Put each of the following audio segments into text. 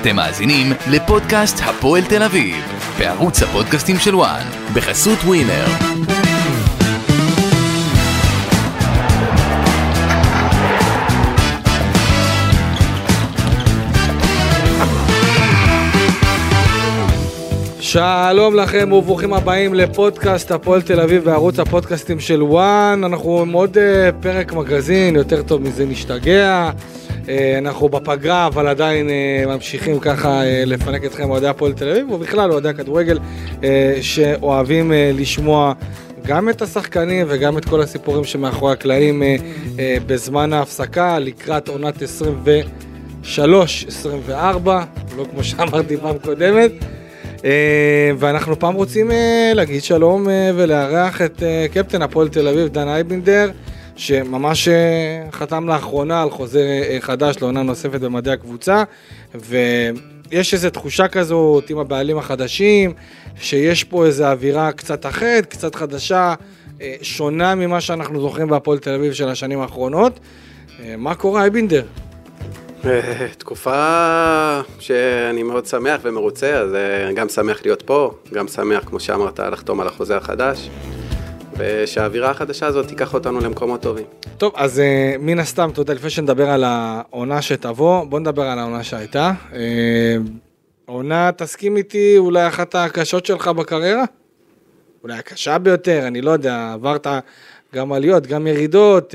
אתם מאזינים לפודקאסט הפועל תל אביב, בערוץ הפודקאסטים של וואן, בחסות ווינר. שלום לכם וברוכים הבאים לפודקאסט הפועל תל אביב בערוץ הפודקאסטים של וואן. אנחנו עם עוד uh, פרק מגזין, יותר טוב מזה נשתגע. Uh, אנחנו בפגרה, אבל עדיין uh, ממשיכים ככה uh, לפנק אתכם אוהדי הפועל תל אביב, ובכלל אוהדי הכדורגל שאוהבים לשמוע גם את השחקנים וגם את כל הסיפורים שמאחורי הקלעים בזמן ההפסקה לקראת עונת 23-24, לא כמו שאמרתי פעם קודמת. אה, ואנחנו פעם רוצים אה, להגיד שלום אה, ולארח את קפטן הפועל תל אביב, דן אייבינדר, שממש חתם לאחרונה על חוזה חדש לעונה נוספת במדעי הקבוצה, ויש איזו תחושה כזאת עם הבעלים החדשים, שיש פה איזו אווירה קצת אחרת, קצת חדשה, שונה ממה שאנחנו זוכרים בהפועל תל אביב של השנים האחרונות. מה קורה, אייבינדר? תקופה שאני מאוד שמח ומרוצה, אז אה, גם שמח להיות פה, גם שמח, כמו שאמרת, לחתום על החוזה החדש, ושהאווירה החדשה הזאת תיקח אותנו למקומות טובים. טוב, אז אה, מן הסתם, אתה יודע, לפני שנדבר על העונה שתבוא, בוא נדבר על העונה שהייתה. אה, עונה, תסכים איתי, אולי אחת הקשות שלך בקריירה? אולי הקשה ביותר, אני לא יודע, עברת גם עליות, גם ירידות.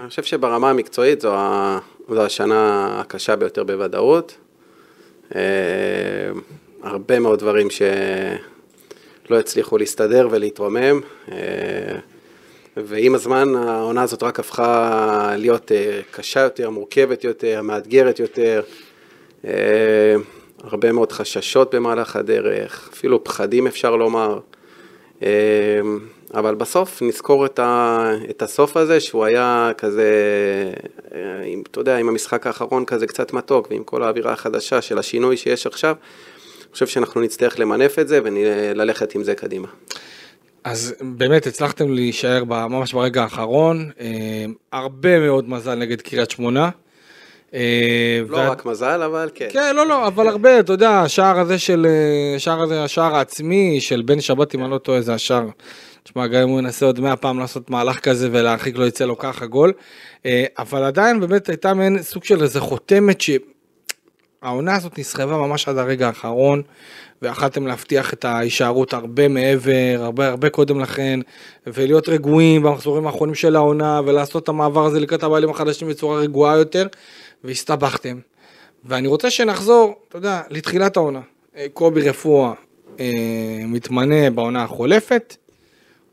אני חושב שברמה המקצועית זו זו השנה הקשה ביותר בוודאות. אה, הרבה מאוד דברים שלא הצליחו להסתדר ולהתרומם. אה, ועם הזמן העונה הזאת רק הפכה להיות אה, קשה יותר, מורכבת יותר, מאתגרת יותר. הרבה מאוד חששות במהלך הדרך, אפילו פחדים אפשר לומר. אבל בסוף נזכור את, ה, את הסוף הזה, שהוא היה כזה, אה, עם, אתה יודע, עם המשחק האחרון כזה קצת מתוק, ועם כל האווירה החדשה של השינוי שיש עכשיו, אני חושב שאנחנו נצטרך למנף את זה וללכת עם זה קדימה. אז באמת הצלחתם להישאר ממש ברגע האחרון, אה, הרבה מאוד מזל נגד קריית שמונה. אה, לא רק מזל, אבל כן. כן, לא, לא, אבל הרבה, אתה יודע, השער הזה של, השער הזה, השער העצמי של בן שבת, אם אני לא טועה, זה השער תשמע, גם אם הוא ינסה עוד מאה פעם לעשות מהלך כזה ולהרחיק לא יצא לו ככה גול. אה, אבל עדיין באמת הייתה מעין סוג של איזה חותמת שהעונה הזאת נסחבה ממש עד הרגע האחרון. ויכלתם להבטיח את ההישארות הרבה מעבר, הרבה הרבה קודם לכן, ולהיות רגועים במחזורים האחרונים של העונה, ולעשות את המעבר הזה לקראת הבעלים החדשים בצורה רגועה יותר, והסתבכתם. ואני רוצה שנחזור, אתה יודע, לתחילת העונה. אה, קובי רפואה אה, מתמנה בעונה החולפת,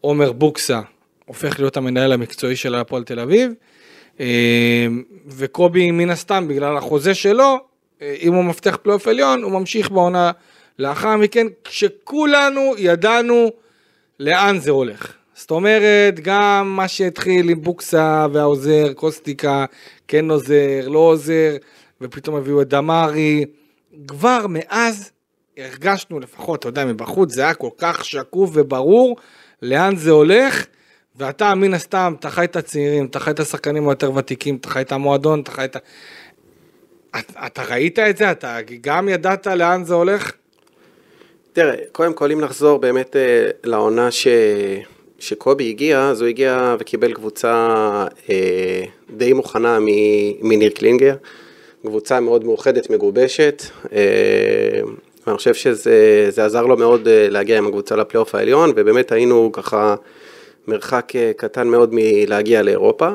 עומר בוקסה הופך להיות המנהל המקצועי של הפועל תל אביב, אה, וקובי מן הסתם בגלל החוזה שלו, אם הוא מבטיח פלייאוף עליון, הוא ממשיך בעונה לאחר מכן, כשכולנו ידענו לאן זה הולך. זאת אומרת, גם מה שהתחיל עם בוקסה והעוזר, קוסטיקה, כן עוזר, לא עוזר, ופתאום הביאו את דמארי, כבר מאז הרגשנו לפחות, אתה יודע, מבחוץ זה היה כל כך שקוף וברור לאן זה הולך, ואתה מן הסתם, אתה חי את הצעירים, אתה חי את השחקנים היותר ותיקים, אתה חי את המועדון, אתה חי את ה... אתה, אתה ראית את זה? אתה גם ידעת לאן זה הולך? תראה, קודם כל אם נחזור באמת אה, לעונה ש... שקובי הגיע, אז הוא הגיע וקיבל קבוצה אה, די מוכנה מניר קלינגר, קבוצה מאוד מאוחדת, מגובשת, אה, ואני חושב שזה עזר לו מאוד אה, להגיע עם הקבוצה לפלייאוף העליון, ובאמת היינו ככה מרחק אה, קטן מאוד מלהגיע לאירופה.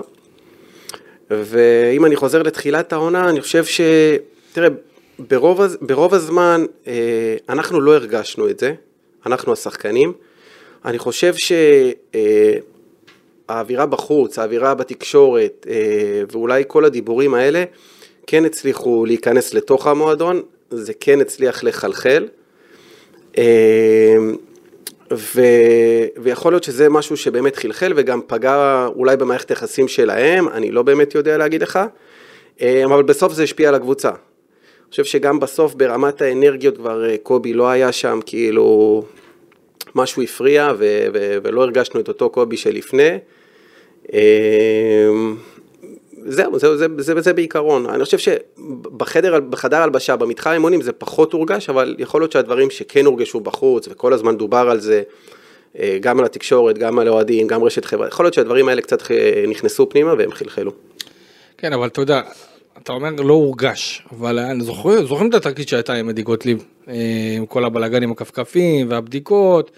ואם אני חוזר לתחילת העונה, אני חושב ש... תראה, ברוב, ברוב הזמן אה, אנחנו לא הרגשנו את זה, אנחנו השחקנים. אני חושב שהאווירה בחוץ, האווירה בתקשורת, ואולי כל הדיבורים האלה, כן הצליחו להיכנס לתוך המועדון, זה כן הצליח לחלחל. ו... ויכול להיות שזה משהו שבאמת חלחל וגם פגע אולי במערכת היחסים שלהם, אני לא באמת יודע להגיד לך, אמ, אבל בסוף זה השפיע על הקבוצה. אני חושב שגם בסוף ברמת האנרגיות כבר אה, קובי לא היה שם, כאילו משהו הפריע ו... ו... ולא הרגשנו את אותו קובי שלפני. זהו, זה, זה, זה, זה בעיקרון. אני חושב שבחדר בחדר הלבשה, במתחם האימונים זה פחות הורגש, אבל יכול להיות שהדברים שכן הורגשו בחוץ, וכל הזמן דובר על זה, אה, גם על התקשורת, גם על אוהדים, גם רשת חברה, יכול להיות שהדברים האלה קצת אה, נכנסו פנימה והם חלחלו. כן, אבל אתה יודע, אתה אומר לא הורגש, אבל אני זוכר, זוכרים את התרגיל שהייתה עם אדי גוטליב, אה, עם כל הבלאגן עם הכפכפים והבדיקות.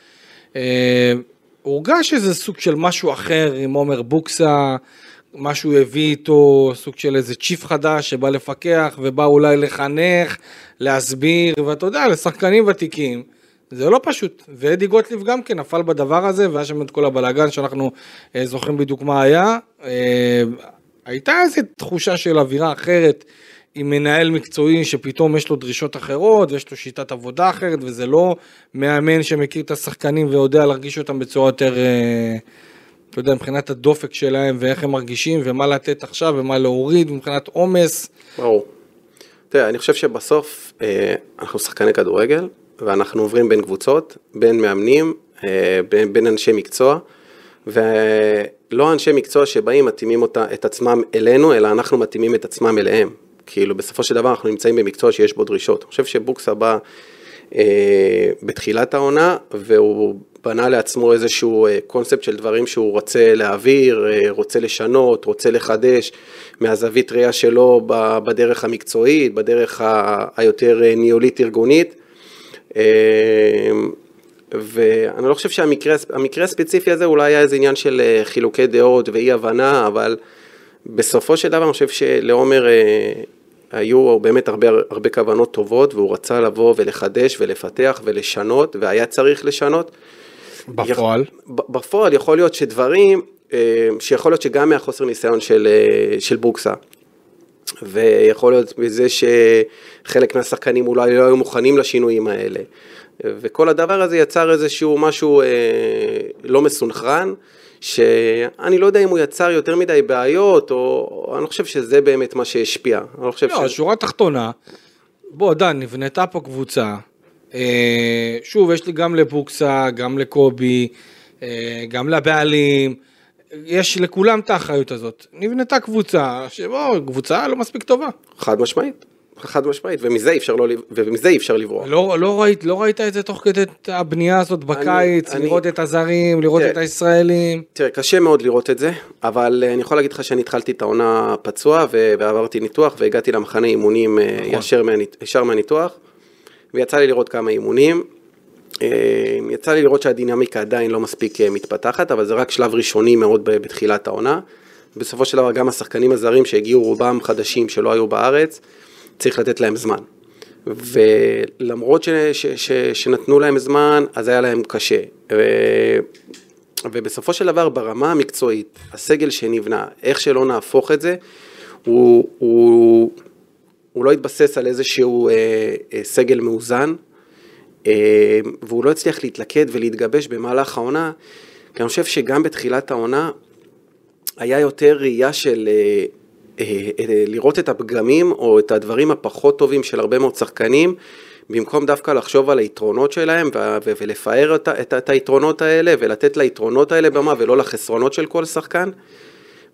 הורגש איזה סוג של משהו אחר עם עומר בוקסה, משהו הביא איתו, סוג של איזה צ'יפ חדש שבא לפקח ובא אולי לחנך, להסביר, ואתה יודע, לשחקנים ותיקים. זה לא פשוט, ואדי גוטליב גם כן נפל בדבר הזה, והיה שם את כל הבלאגן שאנחנו אה, זוכרים בדיוק מה היה. אה, הייתה איזו תחושה של אווירה אחרת עם מנהל מקצועי שפתאום יש לו דרישות אחרות ויש לו שיטת עבודה אחרת וזה לא מאמן שמכיר את השחקנים ויודע להרגיש אותם בצורה יותר, אה, אתה יודע, מבחינת הדופק שלהם ואיך הם מרגישים ומה לתת עכשיו ומה להוריד מבחינת עומס. ברור. תראה, אני חושב שבסוף אה, אנחנו שחקני כדורגל ואנחנו עוברים בין קבוצות, בין מאמנים, אה, בין, בין אנשי מקצוע. ולא אנשי מקצוע שבאים מתאימים אותה, את עצמם אלינו, אלא אנחנו מתאימים את עצמם אליהם. כאילו בסופו של דבר אנחנו נמצאים במקצוע שיש בו דרישות. אני חושב שבוקסה בא בתחילת העונה והוא בנה לעצמו איזשהו אה, קונספט של דברים שהוא רוצה להעביר, אה, רוצה לשנות, רוצה לחדש מהזווית ראייה שלו בדרך המקצועית, בדרך ה, היותר אה, ניהולית ארגונית. אה, ואני לא חושב שהמקרה הספציפי הזה אולי היה איזה עניין של אה, חילוקי דעות ואי הבנה, אבל בסופו של דבר אני חושב שלעומר אה, היו באמת הרבה, הרבה כוונות טובות, והוא רצה לבוא ולחדש ולפתח ולשנות, והיה צריך לשנות. בפועל? יכ... בפועל יכול להיות שדברים, אה, שיכול להיות שגם מהחוסר ניסיון של, של בוקסה, ויכול להיות בזה שחלק מהשחקנים אולי לא היו מוכנים לשינויים האלה. וכל הדבר הזה יצר איזשהו משהו אה, לא מסונכרן, שאני לא יודע אם הוא יצר יותר מדי בעיות, או אני לא חושב שזה באמת מה שהשפיע. אני לא חושב לא, ש... שורה תחתונה, בוא דן, נבנתה פה קבוצה, אה, שוב, יש לי גם לבוקסה, גם לקובי, אה, גם לבעלים, יש לכולם את האחריות הזאת. נבנתה קבוצה, שבוא, קבוצה לא מספיק טובה. חד משמעית. חד משמעית, ומזה אי אפשר, לא, ומזה אי אפשר לברוח. לא, לא, ראית, לא ראית את זה תוך כדי הבנייה הזאת בקיץ, אני, לראות אני, את הזרים, לראות תראה, את הישראלים? תראה, קשה מאוד לראות את זה, אבל אני יכול להגיד לך שאני התחלתי את העונה פצוע ועברתי ניתוח והגעתי למחנה אימונים אה, נכון. ישר, מהניתוח, ישר מהניתוח, ויצא לי לראות כמה אימונים. אה, יצא לי לראות שהדינמיקה עדיין לא מספיק אה, מתפתחת, אבל זה רק שלב ראשוני מאוד בתחילת העונה. בסופו של דבר גם השחקנים הזרים שהגיעו רובם חדשים שלא היו בארץ, צריך לתת להם זמן. ולמרות ש, ש, ש, שנתנו להם זמן, אז היה להם קשה. ו, ובסופו של דבר, ברמה המקצועית, הסגל שנבנה, איך שלא נהפוך את זה, הוא, הוא, הוא לא התבסס על איזשהו אה, אה, סגל מאוזן, אה, והוא לא הצליח להתלכד ולהתגבש במהלך העונה, כי אני חושב שגם בתחילת העונה היה יותר ראייה של... אה, לראות את הפגמים או את הדברים הפחות טובים של הרבה מאוד שחקנים, במקום דווקא לחשוב על היתרונות שלהם ולפאר את, את, את היתרונות האלה ולתת ליתרונות האלה במה ולא לחסרונות של כל שחקן.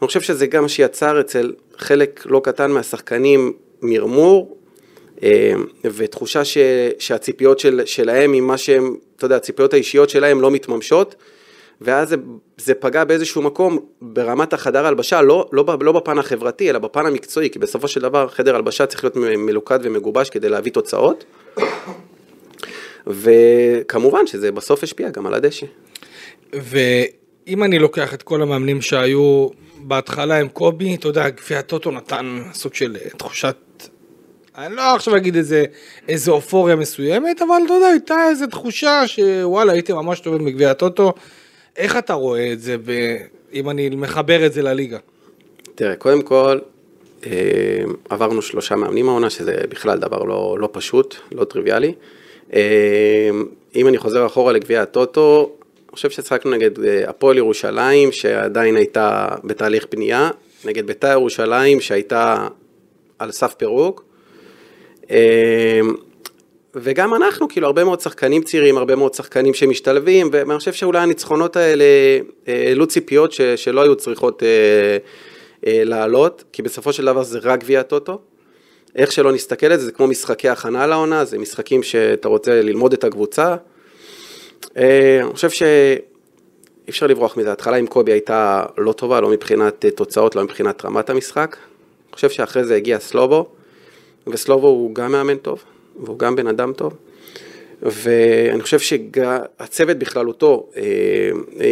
אני חושב שזה גם שיצר אצל חלק לא קטן מהשחקנים מרמור אה, ותחושה ש, שהציפיות של, שלהם עם מה שהם, אתה יודע, הציפיות האישיות שלהם לא מתממשות. ואז זה, זה פגע באיזשהו מקום ברמת החדר הלבשה, לא, לא, לא בפן החברתי, אלא בפן המקצועי, כי בסופו של דבר חדר הלבשה צריך להיות מלוכד ומגובש כדי להביא תוצאות. וכמובן שזה בסוף השפיע גם על הדשא. ואם אני לוקח את כל המאמנים שהיו בהתחלה עם קובי, אתה יודע, גביע הטוטו נתן סוג של תחושת אני לא עכשיו אגיד איזה, איזה אופוריה מסוימת, אבל אתה יודע, הייתה איזו תחושה שוואלה, הייתי ממש טוב בגביע הטוטו. איך אתה רואה את זה, ב... אם אני מחבר את זה לליגה? תראה, קודם כל, אה, עברנו שלושה מאמנים העונה, שזה בכלל דבר לא, לא פשוט, לא טריוויאלי. אה, אם אני חוזר אחורה לגביע הטוטו, אני חושב ששחקנו נגד אה, הפועל ירושלים, שעדיין הייתה בתהליך בנייה, נגד בית"ר ירושלים, שהייתה על סף פירוק. וגם אנחנו, כאילו, הרבה מאוד שחקנים צעירים, הרבה מאוד שחקנים שמשתלבים, ואני חושב שאולי הניצחונות האלה אה, העלו ציפיות ש, שלא היו צריכות אה, אה, לעלות, כי בסופו של דבר זה רק גביע הטוטו. איך שלא נסתכל על זה, זה כמו משחקי הכנה לעונה, זה משחקים שאתה רוצה ללמוד את הקבוצה. אה, אני חושב שאי אפשר לברוח מזה, ההתחלה עם קובי הייתה לא טובה, לא מבחינת אה, תוצאות, לא מבחינת רמת המשחק. אני חושב שאחרי זה הגיע סלובו, וסלובו הוא גם מאמן טוב, והוא גם בן אדם טוב. ואני חושב שהצוות בכללותו, אה,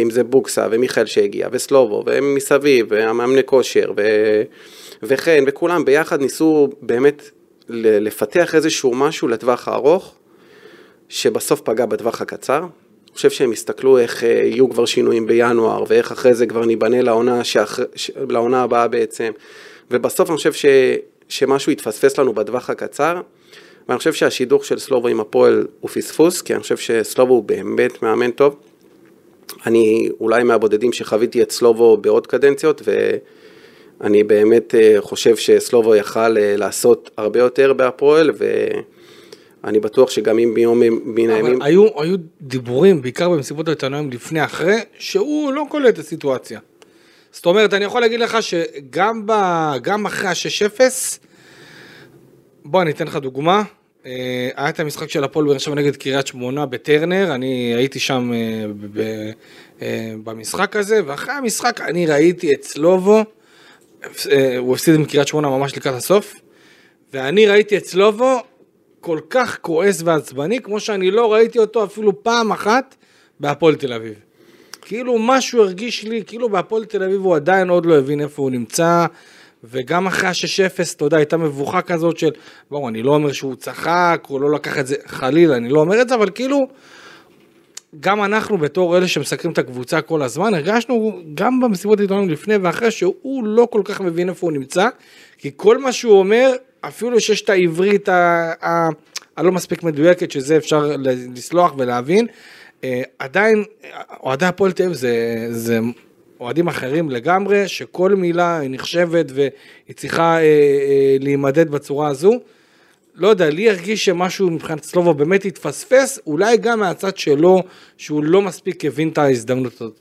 אם זה בוקסה ומיכאל שהגיע, וסלובו, ומסביב, והמאמני כושר, ו... וחן, וכולם ביחד ניסו באמת לפתח איזשהו משהו לטווח הארוך, שבסוף פגע בטווח הקצר. אני חושב שהם הסתכלו איך אה, יהיו כבר שינויים בינואר, ואיך אחרי זה כבר ניבנה לעונה, שאח... לעונה הבאה בעצם. ובסוף אני חושב ש... שמשהו התפספס לנו בטווח הקצר. ואני חושב שהשידוך של סלובו עם הפועל הוא פספוס, כי אני חושב שסלובו הוא באמת מאמן טוב. אני אולי מהבודדים שחוויתי את סלובו בעוד קדנציות, ואני באמת אה, חושב שסלובו יכל אה, לעשות הרבה יותר בהפועל, ואני בטוח שגם אם ביום מן הימים... היו, היו דיבורים, בעיקר במסיבות העיתונאים לפני אחרי, שהוא לא קולט את הסיטואציה. זאת אומרת, אני יכול להגיד לך שגם ב, אחרי ה-6-0, בוא אני אתן לך דוגמה, היה את המשחק של הפועל באר שבע נגד קריית שמונה בטרנר, אני הייתי שם אה, אה, במשחק הזה, ואחרי המשחק אני ראיתי את סלובו, הוא הפסיד עם קריית שמונה ממש לקראת הסוף, ואני ראיתי את סלובו כל כך כועס ועצבני, כמו שאני לא ראיתי אותו אפילו פעם אחת בהפועל תל אביב. כאילו משהו הרגיש לי, כאילו בהפועל תל אביב הוא עדיין עוד לא הבין איפה הוא נמצא, וגם אחרי ה-6-0, אתה יודע, הייתה מבוכה כזאת של, ברור, אני לא אומר שהוא צחק, הוא לא לקח את זה, חלילה, אני לא אומר את זה, אבל כאילו, גם אנחנו בתור אלה שמסקרים את הקבוצה כל הזמן, הרגשנו גם במסיבות עיתונאים לפני ואחרי, שהוא לא כל כך מבין איפה הוא נמצא, כי כל מה שהוא אומר, אפילו שיש את העברית הלא מספיק מדויקת, שזה אפשר לסלוח ולהבין, אה, עדיין, אוהדי הפועל תל אביב זה, זה אוהדים אחרים לגמרי, שכל מילה היא נחשבת והיא צריכה אה, אה, להימדד בצורה הזו. לא יודע, לי הרגיש שמשהו מבחינת סלובו באמת התפספס, אולי גם מהצד שלו, שהוא לא מספיק הבין את ההזדמנות הזאת.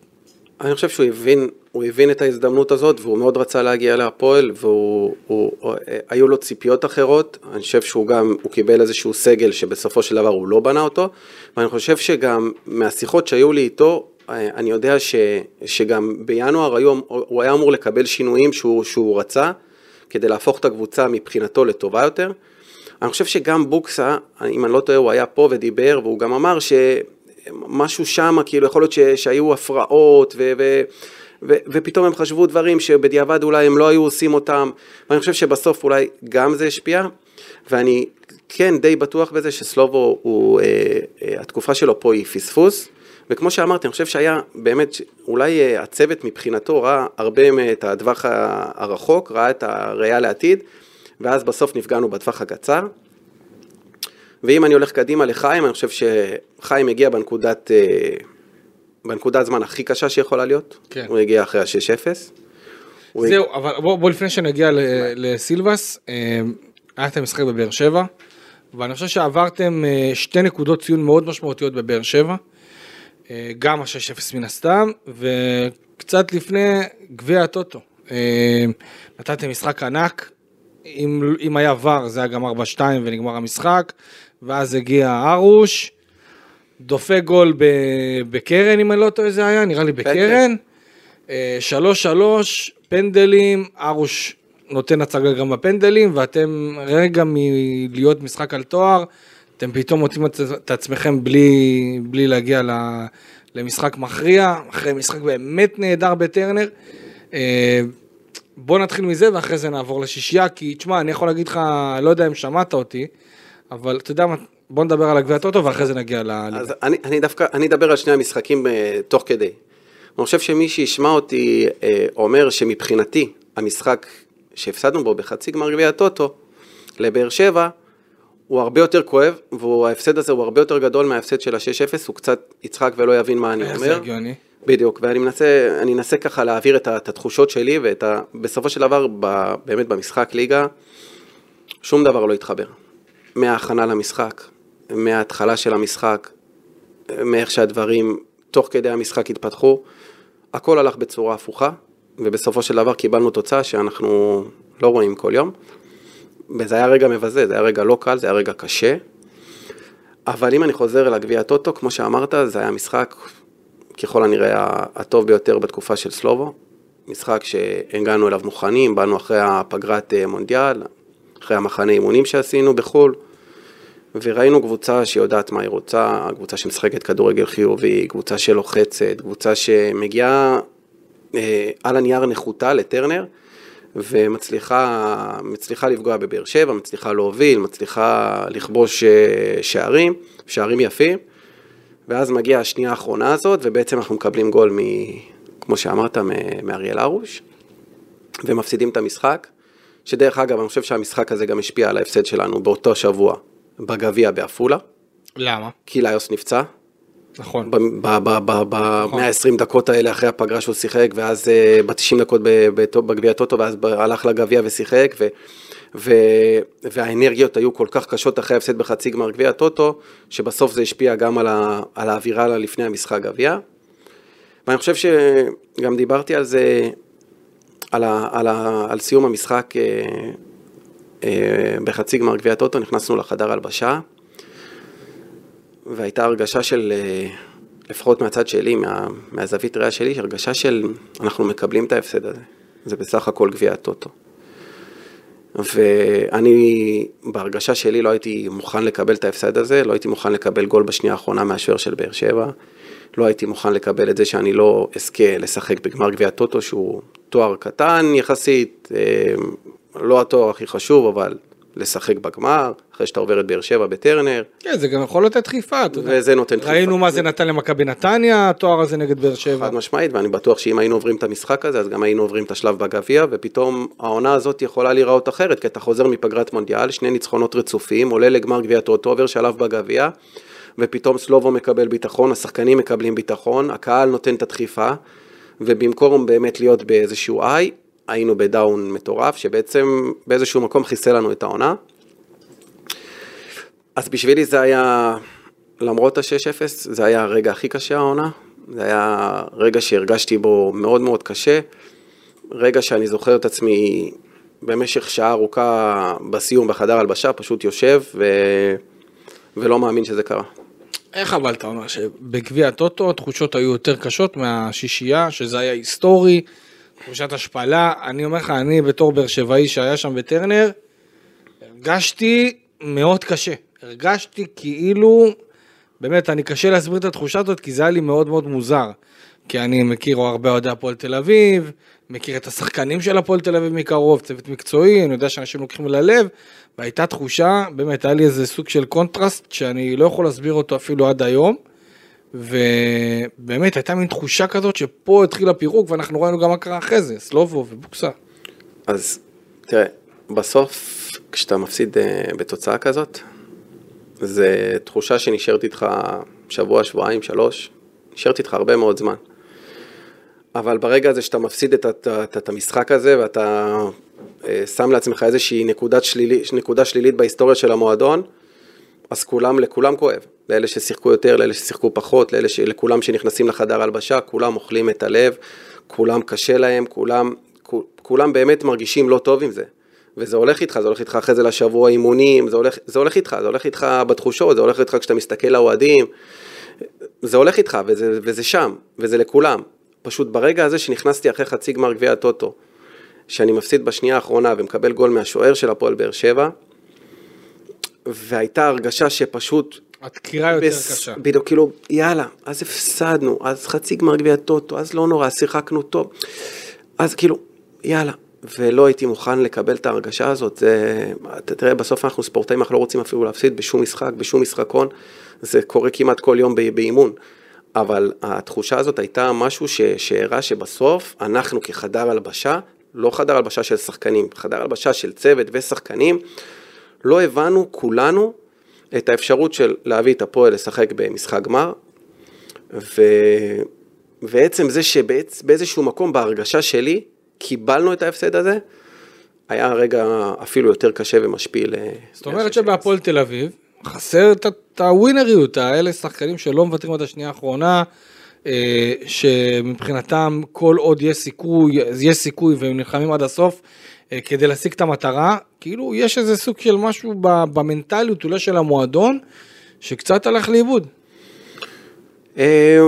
אני חושב שהוא הבין, הוא הבין את ההזדמנות הזאת והוא מאוד רצה להגיע להפועל והיו לו ציפיות אחרות, אני חושב שהוא גם, הוא קיבל איזשהו סגל שבסופו של דבר הוא לא בנה אותו ואני חושב שגם מהשיחות שהיו לי איתו, אני יודע ש, שגם בינואר היום הוא היה אמור לקבל שינויים שהוא, שהוא רצה כדי להפוך את הקבוצה מבחינתו לטובה יותר. אני חושב שגם בוקסה, אם אני לא טועה, הוא היה פה ודיבר והוא גם אמר שמשהו שם, כאילו יכול להיות ש, שהיו הפרעות ו... ו ו- ופתאום הם חשבו דברים שבדיעבד אולי הם לא היו עושים אותם, ואני חושב שבסוף אולי גם זה השפיע, ואני כן די בטוח בזה שסלובו, הוא, אה, אה, התקופה שלו פה היא פספוס, וכמו שאמרתי, אני חושב שהיה באמת, אולי אה, הצוות מבחינתו ראה הרבה את הטווח הרחוק, ראה את הראייה לעתיד, ואז בסוף נפגענו בטווח הקצר. ואם אני הולך קדימה לחיים, אני חושב שחיים הגיע בנקודת, אה, בנקודת זמן הכי קשה שיכולה להיות. כן. הוא הגיע אחרי ה-6-0. זהו, אבל בוא, בוא לפני שנגיע לסילבס, אה, היה את המשחק בבאר שבע, ואני חושב שעברתם שתי נקודות ציון מאוד משמעותיות בבאר שבע. גם ה-6-0 מן הסתם, וקצת לפני גביע הטוטו. אה, נתתם משחק ענק, אם, אם היה ור זה היה גם 4-2 ונגמר המשחק, ואז הגיע ארוש, דופק גול בקרן אם אני לא טועה זה היה, נראה לי בקרן, 3-3, אה, פנדלים, ארוש נותן הצגה גם בפנדלים, ואתם רגע מלהיות משחק על תואר, אתם פתאום מוצאים את עצמכם בלי, בלי להגיע למשחק מכריע, אחרי משחק באמת נהדר בטרנר. אה, בוא נתחיל מזה ואחרי זה נעבור לשישייה, כי תשמע, אני יכול להגיד לך, לא יודע אם שמעת אותי, אבל אתה יודע מה, בוא נדבר על הגביע הטוטו ואחרי זה נגיע ל... אז אני, אני דווקא, אני אדבר על שני המשחקים uh, תוך כדי. אני חושב שמי שישמע אותי uh, אומר שמבחינתי, המשחק שהפסדנו בו בחצי גמר גביע הטוטו, לבאר שבע, הוא הרבה יותר כואב, וההפסד הזה הוא הרבה יותר גדול מההפסד של ה-6-0, הוא קצת יצחק ולא יבין מה אני אומר. זה הגיוני. בדיוק, ואני מנסה, אני מנסה ככה להעביר את, את התחושות שלי, ואת ה... בסופו של דבר, ב, באמת במשחק ליגה, שום דבר לא התחבר. מההכנה למשחק, מההתחלה של המשחק, מאיך שהדברים תוך כדי המשחק התפתחו, הכל הלך בצורה הפוכה, ובסופו של דבר קיבלנו תוצאה שאנחנו לא רואים כל יום. וזה היה רגע מבזה, זה היה רגע לא קל, זה היה רגע קשה. אבל אם אני חוזר לגביע הטוטו, כמו שאמרת, זה היה משחק ככל הנראה הטוב ביותר בתקופה של סלובו. משחק שהגענו אליו מוכנים, באנו אחרי הפגרת אה, מונדיאל, אחרי המחנה אימונים שעשינו בחו"ל, וראינו קבוצה שיודעת מה היא רוצה, קבוצה שמשחקת כדורגל חיובי, קבוצה שלוחצת, קבוצה שמגיעה אה, על הנייר נחותה לטרנר, ומצליחה לפגוע בבאר שבע, מצליחה להוביל, מצליחה לכבוש אה, שערים, שערים יפים, ואז מגיעה השנייה האחרונה הזאת, ובעצם אנחנו מקבלים גול, מ, כמו שאמרת, מאריאל הרוש, ומפסידים את המשחק, שדרך אגב, אני חושב שהמשחק הזה גם השפיע על ההפסד שלנו באותו שבוע בגביע בעפולה. למה? כי ליוס נפצע. נכון. ב-120 נכון. דקות האלה אחרי הפגרה שהוא שיחק, ואז אה, ב-90 דקות בגביע הטוטו, ואז הלך לגביע ושיחק, ו... ו... והאנרגיות היו כל כך קשות אחרי ההפסד בחצי גמר גביע הטוטו, שבסוף זה השפיע גם על, ה... על האווירה לפני המשחק גביע. ואני חושב שגם דיברתי על זה, על, ה... על, ה... על סיום המשחק אה, אה, בחצי גמר גביע הטוטו, נכנסנו לחדר הלבשה. והייתה הרגשה של, אה, לפחות מהצד שלי, מה, מהזווית ראייה שלי, הרגשה של אנחנו מקבלים את ההפסד הזה. זה בסך הכל גביע הטוטו. ואני, בהרגשה שלי לא הייתי מוכן לקבל את ההפסד הזה, לא הייתי מוכן לקבל גול בשנייה האחרונה מהשוער של באר שבע, לא הייתי מוכן לקבל את זה שאני לא אזכה לשחק בגמר גביע הטוטו, שהוא תואר קטן יחסית, אה, לא התואר הכי חשוב, אבל לשחק בגמר, אחרי שאתה עובר את באר שבע בטרנר. כן, זה גם יכול לתת דחיפה, אתה יודע. וזה נותן דחיפה. ראינו מה זה נתן למכבי נתניה, התואר הזה נגד באר שבע. חד משמעית, ואני בטוח שאם היינו עוברים את המשחק הזה, אז גם היינו עוברים את השלב בגביע, ופתאום העונה הזאת יכולה להיראות אחרת, כי אתה חוזר מפגרת מונדיאל, שני ניצחונות רצופים, עולה לגמר גביע טוטו, עובר שלב בגביע, ופתאום סלובו מקבל ביטחון, השחקנים מקבלים ביטחון, הקהל נותן את הדחיפה, ובמקום באמת להיות באיזשהו איי, היינו בדאון מטורף, שבעצם באיזשהו מקום חיסל לנו את העונה. אז בשבילי זה היה, למרות ה-6-0, זה היה הרגע הכי קשה העונה. זה היה רגע שהרגשתי בו מאוד מאוד קשה. רגע שאני זוכר את עצמי במשך שעה ארוכה בסיום בחדר הלבשה, פשוט יושב ו... ולא מאמין שזה קרה. איך אבל אתה אומר שבגביע הטוטו התחושות היו יותר קשות מהשישייה, שזה היה היסטורי, תחושת השפלה, אני אומר לך, אני בתור באר שבעי שהיה שם בטרנר, הרגשתי מאוד קשה. הרגשתי כאילו, באמת, אני קשה להסביר את התחושה הזאת, כי זה היה לי מאוד מאוד מוזר. כי אני מכיר הרבה אוהדי הפועל תל אביב, מכיר את השחקנים של הפועל תל אביב מקרוב, צוות מקצועי, אני יודע שאנשים לוקחים ללב, והייתה תחושה, באמת, היה לי איזה סוג של קונטרסט שאני לא יכול להסביר אותו אפילו עד היום. ובאמת הייתה מין תחושה כזאת שפה התחיל הפירוק ואנחנו ראינו גם מה קרה אחרי זה, סלובו ובוקסה. אז תראה, בסוף כשאתה מפסיד אה, בתוצאה כזאת, זה תחושה שנשארת איתך שבוע, שבועיים, שלוש, נשארת איתך הרבה מאוד זמן. אבל ברגע הזה שאתה מפסיד את, את, את, את המשחק הזה ואתה אה, שם לעצמך איזושהי נקודת שלילי, נקודה שלילית בהיסטוריה של המועדון, אז כולם, לכולם כואב. לאלה ששיחקו יותר, לאלה ששיחקו פחות, לאלה ש... לכולם שנכנסים לחדר הלבשה, כולם אוכלים את הלב, כולם קשה להם, כולם, כולם באמת מרגישים לא טוב עם זה. וזה הולך איתך, זה הולך איתך אחרי זה לשבוע אימונים, זה הולך, זה הולך איתך, זה הולך איתך בתחושות, זה הולך איתך כשאתה מסתכל לאוהדים, זה הולך איתך וזה, וזה שם, וזה לכולם. פשוט ברגע הזה שנכנסתי אחרי חצי גמר גביע הטוטו, שאני מפסיד בשנייה האחרונה ומקבל גול מהשוער של הפועל באר שבע, והייתה הרגשה שפשוט... הדקירה יותר בס... קשה. בדיוק, כאילו, יאללה, אז הפסדנו, אז חצי גמר גביע טוטו, אז לא נורא, שיחקנו טוב. אז כאילו, יאללה. ולא הייתי מוכן לקבל את ההרגשה הזאת. זה, תראה, בסוף אנחנו ספורטאים, אנחנו לא רוצים אפילו להפסיד בשום משחק, בשום משחקון. זה קורה כמעט כל יום באימון. אבל התחושה הזאת הייתה משהו שהראה שבסוף אנחנו כחדר הלבשה, לא חדר הלבשה של שחקנים, חדר הלבשה של צוות ושחקנים, לא הבנו כולנו את האפשרות של להביא את הפועל לשחק במשחק גמר, ו... ועצם זה שבאיזשהו מקום בהרגשה שלי קיבלנו את ההפסד הזה, היה רגע אפילו יותר קשה ומשפיל. זאת אומרת שבהפועל תל אביב חסר את הווינריות, האלה שחקנים שלא מוותרים עד השנייה האחרונה, אה, שמבחינתם כל עוד יש סיכוי, יש סיכוי והם נלחמים עד הסוף אה, כדי להשיג את המטרה, כאילו יש איזה סוג של משהו במנטליות אולי של המועדון, שקצת הלך לאיבוד. אה,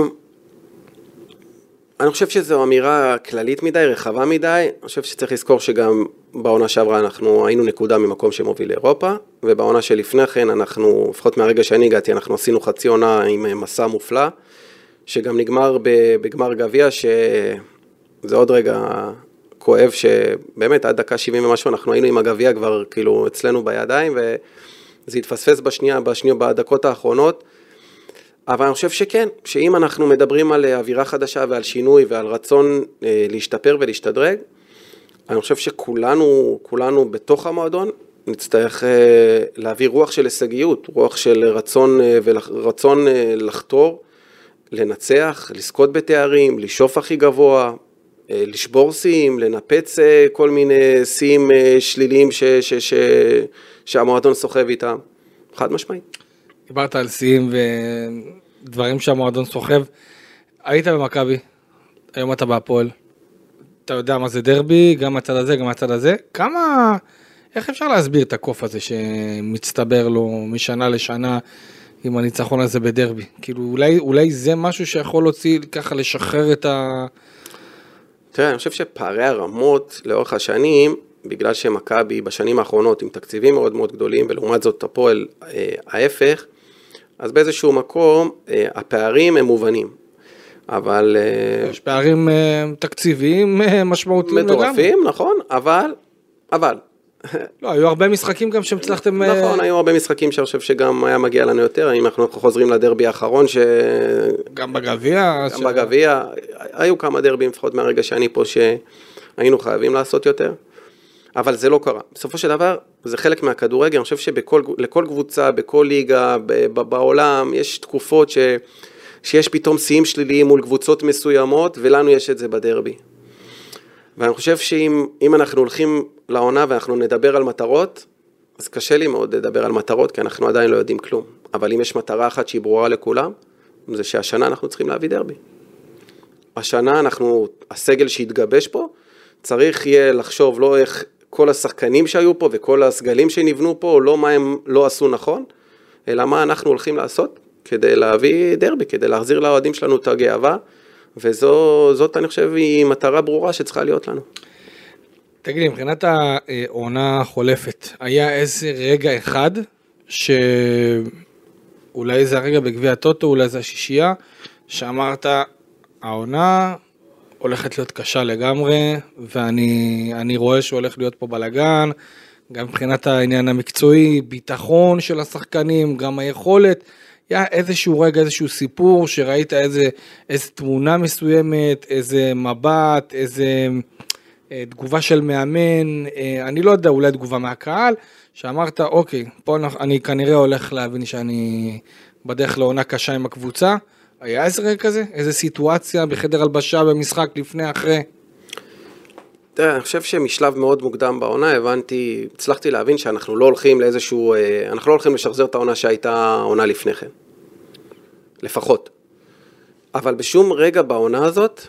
אני חושב שזו אמירה כללית מדי, רחבה מדי. אני חושב שצריך לזכור שגם בעונה שעברה אנחנו היינו נקודה ממקום שמוביל לאירופה, ובעונה שלפני כן אנחנו, לפחות מהרגע שאני הגעתי, אנחנו עשינו חצי עונה עם אה, מסע מופלא, שגם נגמר בגמר גביע, שזה עוד רגע כואב, שבאמת עד דקה 70 ומשהו אנחנו היינו עם הגביע כבר כאילו אצלנו בידיים, וזה התפספס בשנייה, בשנייה, בדקות האחרונות. אבל אני חושב שכן, שאם אנחנו מדברים על אווירה חדשה ועל שינוי ועל רצון אה, להשתפר ולהשתדרג, אני חושב שכולנו, כולנו בתוך המועדון, נצטרך אה, להביא רוח של הישגיות, רוח של רצון, אה, ורצון אה, לחתור, לנצח, לזכות בתארים, לשאוף הכי גבוה, לשבור שיאים, לנפץ אה, כל מיני שיאים אה, שליליים ש, ש, ש, שהמועדון סוחב איתם, חד משמעית. דיברת על שיאים ודברים שהמועדון סוחב. היית במכבי, היום אתה בהפועל. אתה יודע מה זה דרבי, גם מהצד הזה, גם מהצד הזה. כמה, איך אפשר להסביר את הקוף הזה שמצטבר לו משנה לשנה עם הניצחון הזה בדרבי? כאילו אולי, אולי זה משהו שיכול להוציא, ככה לשחרר את ה... תראה, אני חושב שפערי הרמות לאורך השנים, בגלל שמכבי בשנים האחרונות עם תקציבים מאוד מאוד גדולים, ולעומת זאת הפועל אה, ההפך, אז באיזשהו מקום אה, הפערים הם מובנים. אבל... אה, יש פערים אה, תקציביים אה, משמעותיים לגמרי. מטורפים, נכון, אבל, אבל. לא, היו הרבה משחקים גם שהצלחתם... אה, נכון, היו הרבה משחקים שאני חושב שגם היה מגיע לנו יותר, אם אנחנו חוזרים לדרבי האחרון, ש... גם בגביע. גם בגביע, היו כמה דרבים לפחות מהרגע שאני פה שהיינו חייבים לעשות יותר, אבל זה לא קרה. בסופו של דבר, זה חלק מהכדורגל, אני חושב שלכל קבוצה, בכל ליגה, בעולם, יש תקופות ש... שיש פתאום שיאים שליליים מול קבוצות מסוימות, ולנו יש את זה בדרבי. ואני חושב שאם אם אנחנו הולכים לעונה ואנחנו נדבר על מטרות, אז קשה לי מאוד לדבר על מטרות, כי אנחנו עדיין לא יודעים כלום. אבל אם יש מטרה אחת שהיא ברורה לכולם, זה שהשנה אנחנו צריכים להביא דרבי. השנה אנחנו, הסגל שהתגבש פה, צריך יהיה לחשוב לא איך כל השחקנים שהיו פה וכל הסגלים שנבנו פה, לא מה הם לא עשו נכון, אלא מה אנחנו הולכים לעשות כדי להביא דרבי, כדי להחזיר לאוהדים שלנו את הגאווה, וזאת, אני חושב, היא מטרה ברורה שצריכה להיות לנו. תגיד לי, מבחינת העונה החולפת, היה איזה רגע אחד, שאולי זה הרגע בגביע הטוטו, אולי זה השישייה, שאמרת, העונה הולכת להיות קשה לגמרי, ואני אני רואה שהולך להיות פה בלאגן, גם מבחינת העניין המקצועי, ביטחון של השחקנים, גם היכולת. היה איזשהו רגע, איזשהו סיפור, שראית איזה, איזה תמונה מסוימת, איזה מבט, איזה אה, תגובה של מאמן, אה, אני לא יודע, אולי תגובה מהקהל, שאמרת, אוקיי, פה אני, אני כנראה הולך להבין שאני בדרך לעונה קשה עם הקבוצה. היה איזה רגע כזה? איזה סיטואציה בחדר הלבשה, במשחק, לפני, אחרי? תראה, אני חושב שמשלב מאוד מוקדם בעונה הבנתי, הצלחתי להבין שאנחנו לא הולכים לאיזשהו, אה, אנחנו לא הולכים לשחזר את העונה שהייתה עונה לפני כן. לפחות. אבל בשום רגע בעונה הזאת,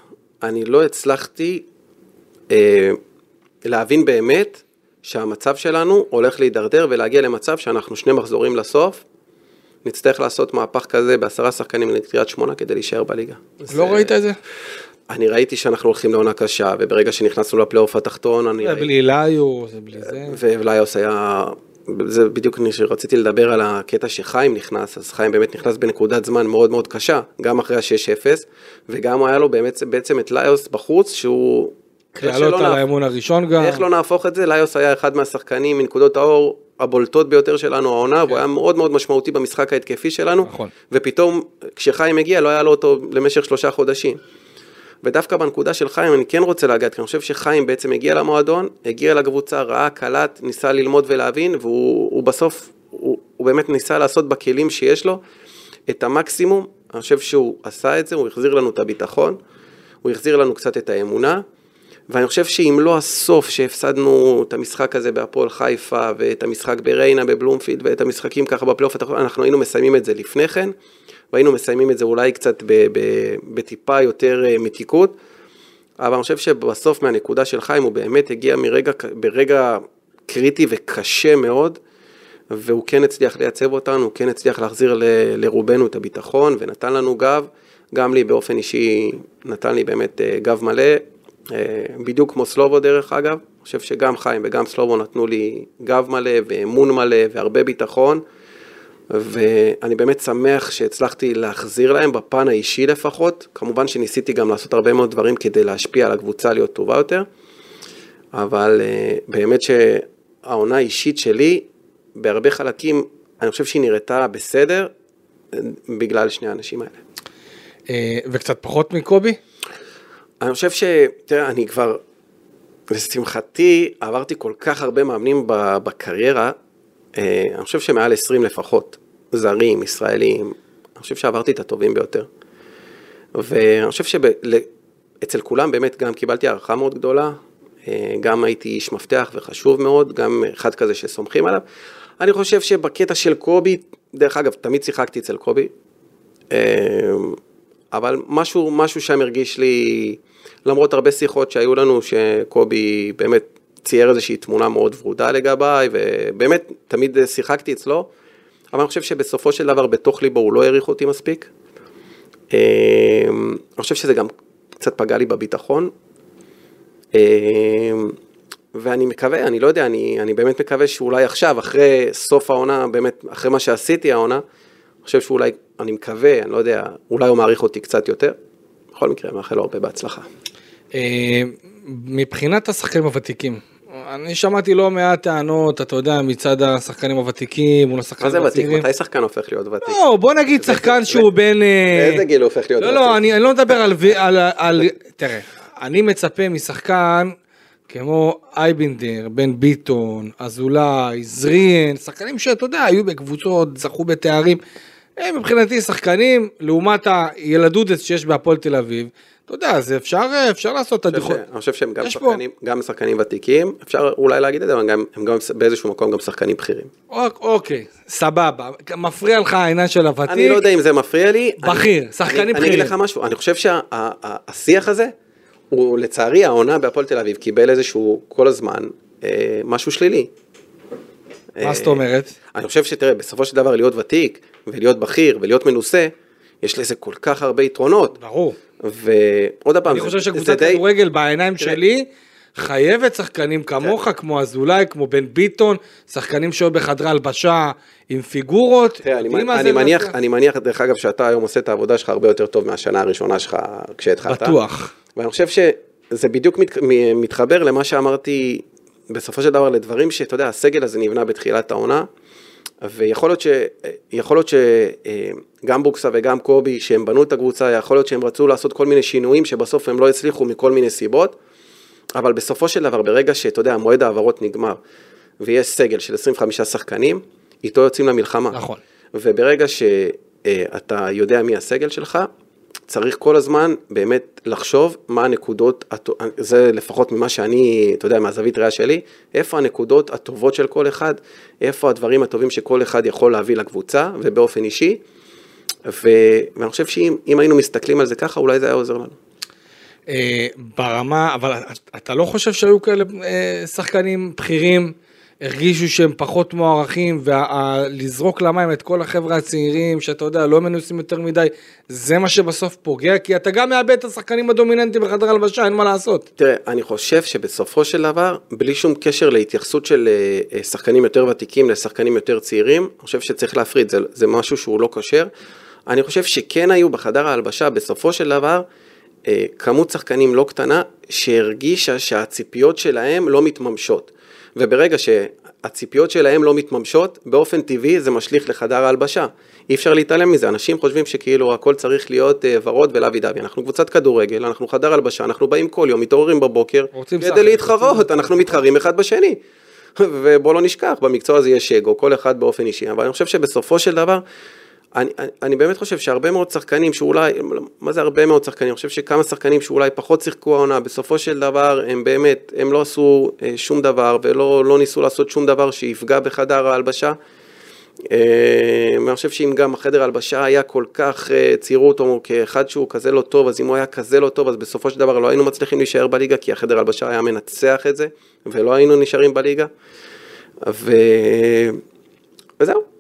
אני לא הצלחתי אה, להבין באמת שהמצב שלנו הולך להידרדר ולהגיע למצב שאנחנו שני מחזורים לסוף, נצטרך לעשות מהפך כזה בעשרה שחקנים לקריית שמונה כדי להישאר בליגה. לא זה- ראית את זה? אני ראיתי שאנחנו הולכים לעונה קשה, וברגע שנכנסנו לפלייאוף התחתון, אני ראיתי... בלי ליו, זה בלי זה. וליוס היה... זה בדיוק כשרציתי לדבר על הקטע שחיים נכנס, אז חיים באמת נכנס בנקודת זמן מאוד מאוד קשה, גם אחרי ה-6-0, וגם היה לו באמת, בעצם את ליוס בחוץ, שהוא... שלא על האמון הראשון גם. איך לא נהפוך את זה, ליוס היה אחד מהשחקנים מנקודות האור הבולטות ביותר שלנו העונה, והוא היה מאוד מאוד משמעותי במשחק ההתקפי שלנו, נכון. ופתאום כשחיים הגיע לא היה לו אותו למשך שלושה חודשים. ודווקא בנקודה של חיים אני כן רוצה לגעת, כי אני חושב שחיים בעצם הגיע למועדון, הגיע לקבוצה, ראה, קלט, ניסה ללמוד ולהבין, והוא הוא בסוף, הוא, הוא באמת ניסה לעשות בכלים שיש לו את המקסימום, אני חושב שהוא עשה את זה, הוא החזיר לנו את הביטחון, הוא החזיר לנו קצת את האמונה, ואני חושב שאם לא הסוף שהפסדנו את המשחק הזה בהפועל חיפה, ואת המשחק בריינה בבלומפילד, ואת המשחקים ככה בפלייאוף אנחנו היינו מסיימים את זה לפני כן, והיינו מסיימים את זה אולי קצת ב, ב, בטיפה יותר אה, מתיקות, אבל אני חושב שבסוף מהנקודה של חיים הוא באמת הגיע מרגע, ברגע קריטי וקשה מאוד, והוא כן הצליח לייצב אותנו, הוא כן הצליח להחזיר ל, לרובנו את הביטחון ונתן לנו גב, גם לי באופן אישי נתן לי באמת אה, גב מלא, אה, בדיוק כמו סלובו דרך אגב, אני חושב שגם חיים וגם סלובו נתנו לי גב מלא ואמון מלא והרבה ביטחון, ואני באמת שמח שהצלחתי להחזיר להם בפן האישי לפחות, כמובן שניסיתי גם לעשות הרבה מאוד דברים כדי להשפיע על הקבוצה להיות טובה יותר, אבל אה, באמת שהעונה האישית שלי, בהרבה חלקים, אני חושב שהיא נראתה בסדר, בגלל שני האנשים האלה. אה, וקצת פחות מקובי? אני חושב ש... תראה, אני כבר, לשמחתי, עברתי כל כך הרבה מאמנים בקריירה, אה, אני חושב שמעל 20 לפחות, זרים, ישראלים, אני חושב שעברתי את הטובים ביותר. ואני חושב שאצל כולם באמת גם קיבלתי הערכה מאוד גדולה, אה, גם הייתי איש מפתח וחשוב מאוד, גם אחד כזה שסומכים עליו. אני חושב שבקטע של קובי, דרך אגב, תמיד שיחקתי אצל קובי, אבל משהו, משהו שם הרגיש לי, למרות הרבה שיחות שהיו לנו, שקובי באמת צייר איזושהי תמונה מאוד ורודה לגביי, ובאמת תמיד שיחקתי אצלו, אבל אני חושב שבסופו של דבר בתוך ליבו הוא לא העריך אותי מספיק. אמ, אני חושב שזה גם קצת פגע לי בביטחון. אמ, ואני מקווה, אני לא יודע, אני, אני באמת מקווה שאולי עכשיו, אחרי סוף העונה, באמת, אחרי מה שעשיתי העונה, אני חושב שאולי, אני מקווה, אני לא יודע, אולי הוא מעריך אותי קצת יותר. בכל מקרה, מאחל לו הרבה בהצלחה. אה, מבחינת השחקנים הוותיקים, אני שמעתי לא מעט טענות, אתה יודע, מצד השחקנים הוותיקים מול השחקנים הצעירים. מה זה ותיק? מתי שחקן הופך להיות ותיק? לא, בוא נגיד שחקן שהוא בין... אה, באיזה גיל הוא הופך להיות ותיק? לא, לא, אני לא מדבר על... תראה, אני מצפה משחקן כמו אייבינדר, בן ביטון, אזולאי, זריאן, שחקנים שאתה יודע, היו בקבוצות, זכו בתארים. הם מבחינתי שחקנים, לעומת הילדודס שיש בהפועל תל אביב, אתה יודע, זה אפשר, אפשר לעשות את הדיחות. אני חושב שהם גם שחקנים, גם שחקנים ותיקים, אפשר אולי להגיד את זה, אבל גם, הם גם באיזשהו מקום גם שחקנים בכירים. אוק, אוקיי, סבבה. מפריע לך העניין של הוותיק? אני לא יודע אם זה מפריע לי. בכיר, אני, שחקנים אני, בכירים. אני אגיד לך משהו, אני חושב שהשיח שה, הזה, הוא לצערי העונה בהפועל תל אביב קיבל איזשהו כל הזמן אה, משהו שלילי. מה זאת אומרת? אני חושב שתראה, בסופו של דבר להיות ותיק ולהיות בכיר ולהיות מנוסה, יש לזה כל כך הרבה יתרונות. ברור. ועוד פעם, אני חושב שקבוצת כדורגל בעיניים שלי, חייבת שחקנים כמוך, כן. כמו אזולאי, כמו בן ביטון, שחקנים שהיו בחדרי הלבשה עם פיגורות. תראה, אני, אני, מניח, אני מניח, דרך אגב, שאתה היום עושה את העבודה שלך הרבה יותר טוב מהשנה הראשונה שלך כשהתחלת. בטוח. ואני חושב שזה בדיוק מת, מתחבר למה שאמרתי בסופו של דבר לדברים שאתה יודע, הסגל הזה נבנה בתחילת העונה, ויכול להיות, ש, להיות שגם בוקסה וגם קובי, שהם בנו את הקבוצה, יכול להיות שהם רצו לעשות כל מיני שינויים שבסוף הם לא הצליחו מכל מיני סיבות, אבל בסופו של דבר, ברגע שאתה יודע, מועד ההעברות נגמר, ויש סגל של 25 שחקנים, איתו יוצאים למלחמה. נכון. וברגע שאתה יודע מי הסגל שלך, צריך כל הזמן באמת לחשוב מה הנקודות, זה לפחות ממה שאני, אתה יודע, מהזווית ראייה שלי, איפה הנקודות הטובות של כל אחד, איפה הדברים הטובים שכל אחד יכול להביא לקבוצה ובאופן אישי, ו... ואני חושב שאם היינו מסתכלים על זה ככה, אולי זה היה עוזר לנו. אה, ברמה, אבל אתה לא חושב שהיו כאלה אה, שחקנים בכירים? הרגישו שהם פחות מוערכים, ולזרוק למים את כל החבר'ה הצעירים, שאתה יודע, לא מנוסים יותר מדי, זה מה שבסוף פוגע, כי אתה גם מאבד את השחקנים הדומיננטיים בחדר הלבשה, אין מה לעשות. תראה, אני חושב שבסופו של דבר, בלי שום קשר להתייחסות של אה, אה, שחקנים יותר ותיקים לשחקנים יותר צעירים, אני חושב שצריך להפריד, זה, זה משהו שהוא לא כשר. אני חושב שכן היו בחדר ההלבשה, בסופו של דבר, אה, כמות שחקנים לא קטנה, שהרגישה שהציפיות שלהם לא מתממשות. וברגע שהציפיות שלהם לא מתממשות, באופן טבעי זה משליך לחדר ההלבשה. אי אפשר להתעלם מזה, אנשים חושבים שכאילו הכל צריך להיות uh, ורוד ולאבי דבי. אנחנו קבוצת כדורגל, אנחנו חדר הלבשה, אנחנו באים כל יום, מתעוררים בבוקר, כדי שחק, להתחרות. אנחנו מתחרים אחד בשני. ובוא לא נשכח, במקצוע הזה יש אגו, כל אחד באופן אישי, אבל אני חושב שבסופו של דבר, אני, אני, באמת חושב שהרבה מאוד שחקנים שאולי, מה זה הרבה מאוד שחקנים? אני חושב שכמה שחקנים שאולי פחות שיחקו העונה, בסופו של דבר הם באמת, הם לא עשו אה, שום דבר ולא לא ניסו לעשות שום דבר שיפגע בחדר ההלבשה. אה, אני חושב שאם גם החדר הלבשה היה כל כך, אה, ציירו אותו כאחד שהוא כזה לא טוב, אז אם הוא היה כזה לא טוב, אז בסופו של דבר לא היינו מצליחים להישאר בליגה, כי החדר הלבשה היה מנצח את זה, ולא היינו נשארים בליגה. ו... וזהו.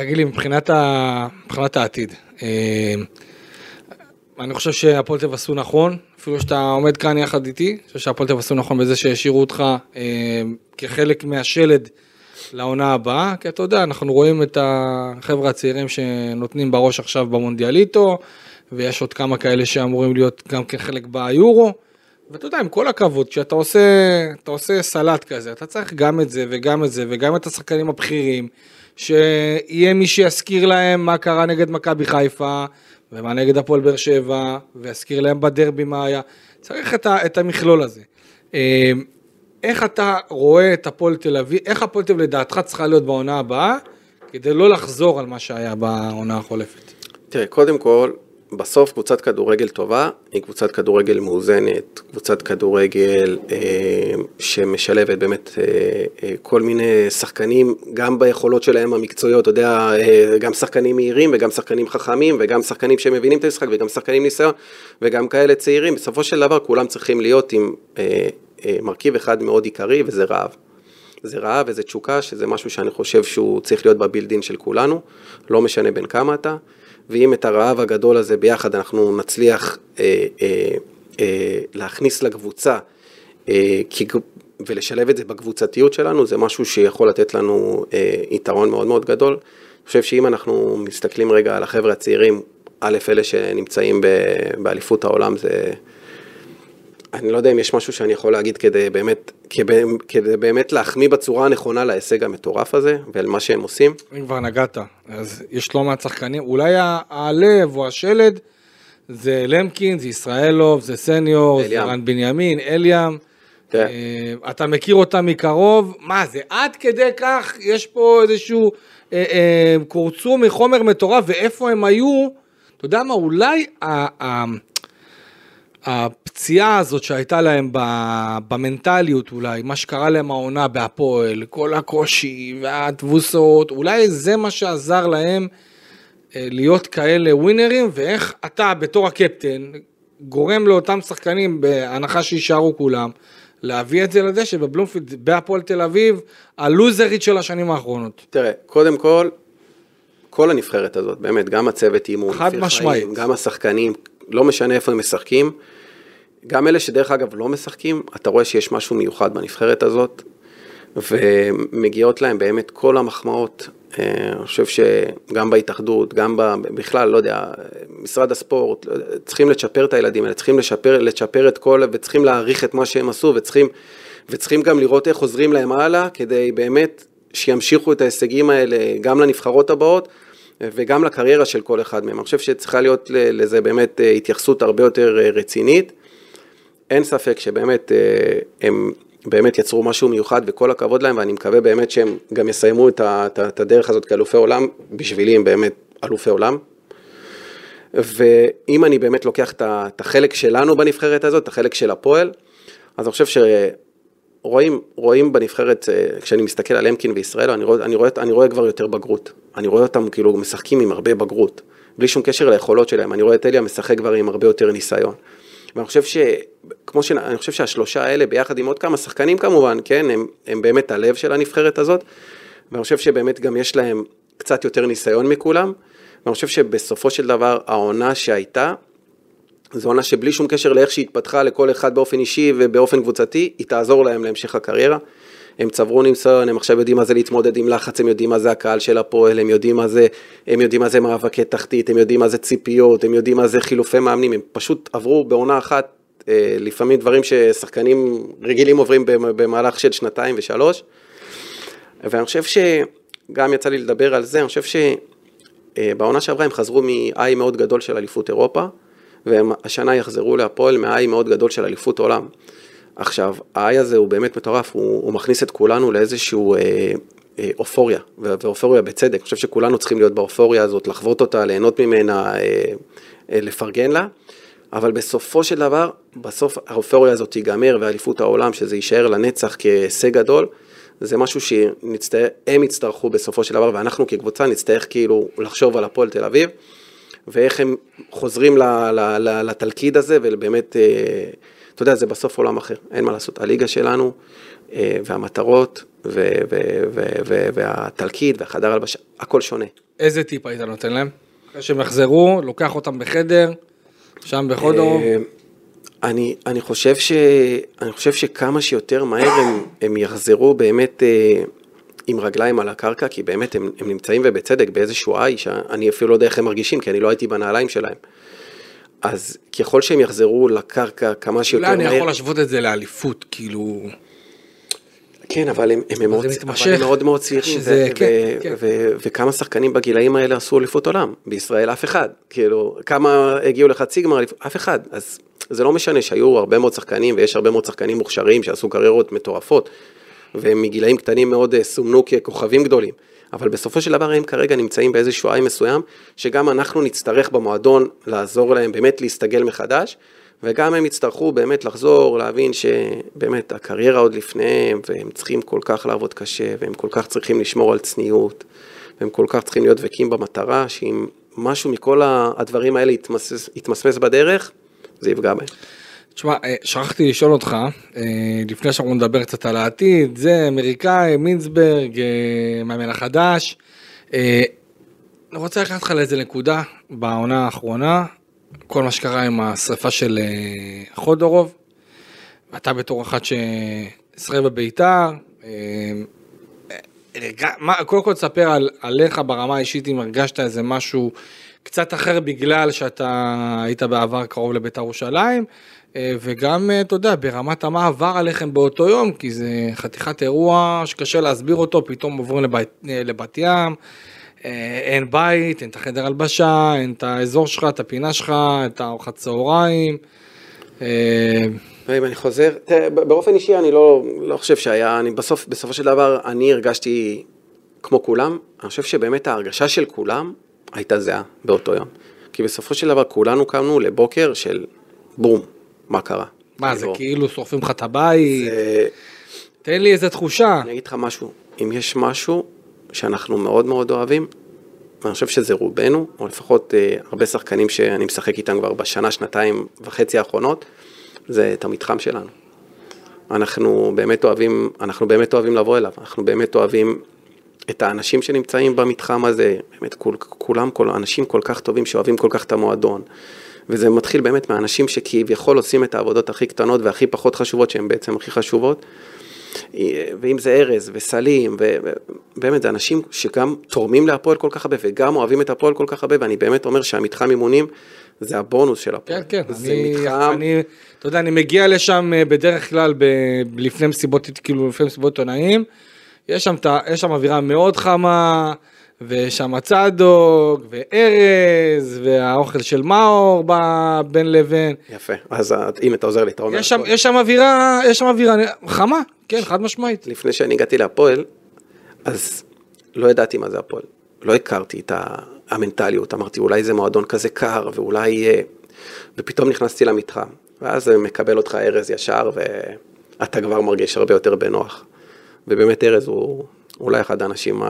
תגיד לי, מבחינת, ה... מבחינת העתיד, אה, אני חושב שהפועל תל עשו נכון, אפילו שאתה עומד כאן יחד איתי, אני חושב שהפועל תל עשו נכון בזה שהשאירו אותך אה, כחלק מהשלד לעונה הבאה, כי אתה יודע, אנחנו רואים את החבר'ה הצעירים שנותנים בראש עכשיו במונדיאליטו, ויש עוד כמה כאלה שאמורים להיות גם כחלק ביורו. ואתה יודע, עם כל הכבוד, כשאתה עושה, עושה סלט כזה, אתה צריך גם את זה וגם את זה וגם את השחקנים הבכירים, שיהיה מי שיזכיר להם מה קרה נגד מכבי חיפה, ומה נגד הפועל באר שבע, ויזכיר להם בדרבי מה היה. צריך את, ה, את המכלול הזה. אה, איך אתה רואה את הפועל תל אביב, איך הפועל תל אביב לדעתך צריכה להיות בעונה הבאה, כדי לא לחזור על מה שהיה בעונה החולפת? תראה, קודם כל, בסוף קבוצת כדורגל טובה היא קבוצת כדורגל מאוזנת, קבוצת כדורגל אה, שמשלבת באמת אה, אה, כל מיני שחקנים, גם ביכולות שלהם המקצועיות, אתה יודע, אה, גם שחקנים מהירים וגם שחקנים חכמים וגם שחקנים שמבינים את המשחק וגם שחקנים ניסיון וגם כאלה צעירים, בסופו של דבר כולם צריכים להיות עם אה, אה, מרכיב אחד מאוד עיקרי וזה רעב. זה רעב וזה תשוקה, שזה משהו שאני חושב שהוא צריך להיות בבילדין של כולנו, לא משנה בין כמה אתה. ואם את הרעב הגדול הזה ביחד אנחנו נצליח אה, אה, אה, להכניס לקבוצה אה, כי, ולשלב את זה בקבוצתיות שלנו, זה משהו שיכול לתת לנו אה, יתרון מאוד מאוד גדול. אני חושב שאם אנחנו מסתכלים רגע על החבר'ה הצעירים, א', אלה שנמצאים באליפות העולם, זה... אני לא יודע אם יש משהו שאני יכול להגיד כדי באמת, כדי, כדי באמת להחמיא בצורה הנכונה להישג המטורף הזה ועל מה שהם עושים. אם כבר נגעת, אז יש לא מעט שחקנים, אולי הלב או השלד זה למקין, זה ישראלוב, זה סניור, זה רן בנימין, אליאם. כן. אה, אתה מכיר אותם מקרוב, מה זה, עד כדי כך יש פה איזשהו אה, אה, קורצו מחומר מטורף, ואיפה הם היו, אתה יודע מה, אולי ה, ה, הפציעה הזאת שהייתה להם במנטליות אולי, מה שקרה להם העונה בהפועל, כל הקושי והתבוסות, אולי זה מה שעזר להם אה, להיות כאלה ווינרים, ואיך אתה בתור הקפטן גורם לאותם שחקנים, בהנחה שיישארו כולם, להביא את זה לדשא בבלומפילד, בהפועל תל אביב, הלוזרית של השנים האחרונות. תראה, קודם כל, כל הנבחרת הזאת, באמת, גם הצוות אימון, חד משמעית, גם השחקנים, לא משנה איפה הם משחקים, גם אלה שדרך אגב לא משחקים, אתה רואה שיש משהו מיוחד בנבחרת הזאת, ומגיעות להם באמת כל המחמאות. אה, אני חושב שגם בהתאחדות, גם בכלל, לא יודע, משרד הספורט, לא צריכים לצ'פר את הילדים האלה, צריכים לשפר, לצ'פר את כל, וצריכים להעריך את מה שהם עשו, וצריכים, וצריכים גם לראות איך עוזרים להם הלאה, כדי באמת שימשיכו את ההישגים האלה גם לנבחרות הבאות. וגם לקריירה של כל אחד מהם. אני חושב שצריכה להיות לזה באמת אה, התייחסות הרבה יותר אה, רצינית. אין ספק שבאמת אה, הם באמת יצרו משהו מיוחד וכל הכבוד להם ואני מקווה באמת שהם גם יסיימו את, הדרך הזאת כאלופי עולם, בשבילי הם באמת אלופי עולם. ואם אני באמת לוקח את החלק שלנו בנבחרת הזאת, את החלק של הפועל, אז אני חושב שרואים רואים בנבחרת, אה, כשאני מסתכל על אמקין וישראל, אני רואה, אני, רואה, אני רואה כבר יותר בגרות. אני רואה אותם כאילו משחקים עם הרבה בגרות, בלי שום קשר ליכולות שלהם. אני רואה את אליה משחק כבר עם הרבה יותר ניסיון. ואני חושב ש... כמו ש... אני חושב שהשלושה האלה, ביחד עם עוד כמה שחקנים כמובן, כן, הם, הם באמת הלב של הנבחרת הזאת, ואני חושב שבאמת גם יש להם קצת יותר ניסיון מכולם, ואני חושב שבסופו של דבר העונה שהייתה, זו עונה שבלי שום קשר לאיך שהיא התפתחה לכל אחד באופן אישי ובאופן קבוצתי, היא תעזור להם להמשך הקריירה. הם צברו ניסיון, הם עכשיו יודעים מה זה להתמודד עם לחץ, הם יודעים מה זה הקהל של הפועל, הם יודעים מה זה, הם יודעים מה זה מאבקי תחתית, הם יודעים מה זה ציפיות, הם יודעים מה זה חילופי מאמנים, הם פשוט עברו בעונה אחת אה, לפעמים דברים ששחקנים רגילים עוברים במהלך של שנתיים ושלוש. ואני חושב שגם יצא לי לדבר על זה, אני חושב שבעונה שעברה הם חזרו מאי מאוד גדול של אליפות אירופה, והשנה יחזרו להפועל מאי מאוד גדול של אליפות עולם. עכשיו, האי הזה הוא באמת מטורף, הוא, הוא מכניס את כולנו לאיזשהו אה, אה, אופוריה, ואופוריה בצדק, אני חושב שכולנו צריכים להיות באופוריה הזאת, לחוות אותה, ליהנות ממנה, אה, אה, לפרגן לה, אבל בסופו של דבר, בסוף האופוריה הזאת תיגמר, ואליפות העולם, שזה יישאר לנצח כהישג גדול, זה משהו שהם יצטרכו בסופו של דבר, ואנחנו כקבוצה נצטרך כאילו לחשוב על הפועל תל אביב, ואיך הם חוזרים ל, ל, ל, לתלכיד הזה, ובאמת, אה, אתה יודע, זה בסוף עולם אחר, אין מה לעשות. הליגה שלנו, אה, והמטרות, ו, ו, ו, ו, והתלכיד, והחדר הלבשה, הכל שונה. איזה טיפ היית נותן להם? אחרי שהם יחזרו, לוקח אותם בחדר, שם בחודו. אה, אני, אני, חושב ש, אני חושב שכמה שיותר מהר הם, הם יחזרו באמת עם רגליים על הקרקע, כי באמת הם, הם נמצאים ובצדק באיזשהו איי, שאני אפילו לא יודע איך הם מרגישים, כי אני לא הייתי בנעליים שלהם. אז ככל שהם יחזרו לקרקע כמה שיותר מהר... אולי אני יכול להשוות את זה לאליפות, כאילו... כן, אבל הם, הם, מאוד, אבל הם מאוד מאוד צעירים, שזה, ו- כן, ו- כן. ו- וכמה שחקנים בגילאים האלה עשו אליפות עולם, בישראל אף אחד, כאילו, כמה הגיעו לחצי גמר? אף אחד, אז זה לא משנה שהיו הרבה מאוד שחקנים, ויש הרבה מאוד שחקנים מוכשרים שעשו קריירות מטורפות, והם מגילאים קטנים מאוד אה, סומנו ככוכבים גדולים, אבל בסופו של דבר הם כרגע נמצאים באיזשהו איי מסוים, שגם אנחנו נצטרך במועדון לעזור להם באמת להסתגל מחדש, וגם הם יצטרכו באמת לחזור, להבין שבאמת הקריירה עוד לפניהם, והם צריכים כל כך לעבוד קשה, והם כל כך צריכים לשמור על צניעות, והם כל כך צריכים להיות דבקים במטרה, שאם משהו מכל הדברים האלה יתמסמס בדרך, זה יפגע בהם. תשמע, אה, שכחתי לשאול אותך, אה, לפני שאנחנו נדבר קצת על העתיד, זה אמריקאי, מינסברג, אה, מאמן החדש. אני רוצה לקחת לך לאיזה נקודה בעונה האחרונה, כל מה שקרה עם השריפה של חודורוב, אתה בתור אחת ששרף בביתר, קודם כל תספר על, עליך ברמה האישית אם הרגשת איזה משהו קצת אחר בגלל שאתה היית בעבר קרוב לביתר ירושלים, וגם, אתה יודע, ברמת מה עבר עליכם באותו יום, כי זה חתיכת אירוע שקשה להסביר אותו, פתאום עוברים לבת, לבת ים, אין בית, אין את החדר הלבשה, אין את האזור שלך, את הפינה שלך, את הארוחת צהריים. ואם אני חוזר, תראה, באופן אישי אני לא, לא חושב שהיה, אני בסוף, בסופו של דבר, אני הרגשתי כמו כולם, אני חושב שבאמת ההרגשה של כולם הייתה זהה באותו יום. כי בסופו של דבר כולנו קמנו לבוקר של בום, מה קרה? מה, זה כאילו שורפים לך את הבית? זה... תן לי איזה תחושה. אני אגיד לך משהו, אם יש משהו שאנחנו מאוד מאוד אוהבים, ואני חושב שזה רובנו, או לפחות אה, הרבה שחקנים שאני משחק איתם כבר בשנה, שנתיים וחצי האחרונות, זה את המתחם שלנו. אנחנו באמת אוהבים, אנחנו באמת אוהבים לבוא אליו, אנחנו באמת אוהבים את האנשים שנמצאים במתחם הזה, באמת כול, כולם, כל, אנשים כל כך טובים שאוהבים כל כך את המועדון. וזה מתחיל באמת מהאנשים שכביכול עושים את העבודות הכי קטנות והכי פחות חשובות, שהן בעצם הכי חשובות. ואם זה ארז וסלים, ובאמת זה אנשים שגם תורמים להפועל כל כך הרבה וגם אוהבים את הפועל כל כך הרבה, ואני באמת אומר שהמתחם אימונים זה הבונוס של הפועל. כן, כן, זה אני, מתחם... אני, אתה יודע, אני מגיע לשם אה, בדרך כלל ב, לפני מסיבות, כאילו לפני מסיבות עונאים, יש שם, יש שם אווירה מאוד חמה, ויש שם צדוק, וארז, והאוכל של מאור בא בין לבין. יפה, אז הנה אתה עוזר לי, אתה אומר. יש שם, יש שם אווירה, יש שם אווירה חמה, כן, חד משמעית. לפני שאני הגעתי להפועל, אז לא ידעתי מה זה הפועל. לא הכרתי את המנטליות, אמרתי אולי זה מועדון כזה קר, ואולי... ופתאום נכנסתי למתחם, ואז מקבל אותך ארז ישר, ואתה כבר מרגיש הרבה יותר בנוח. ובאמת ארז הוא אולי אחד האנשים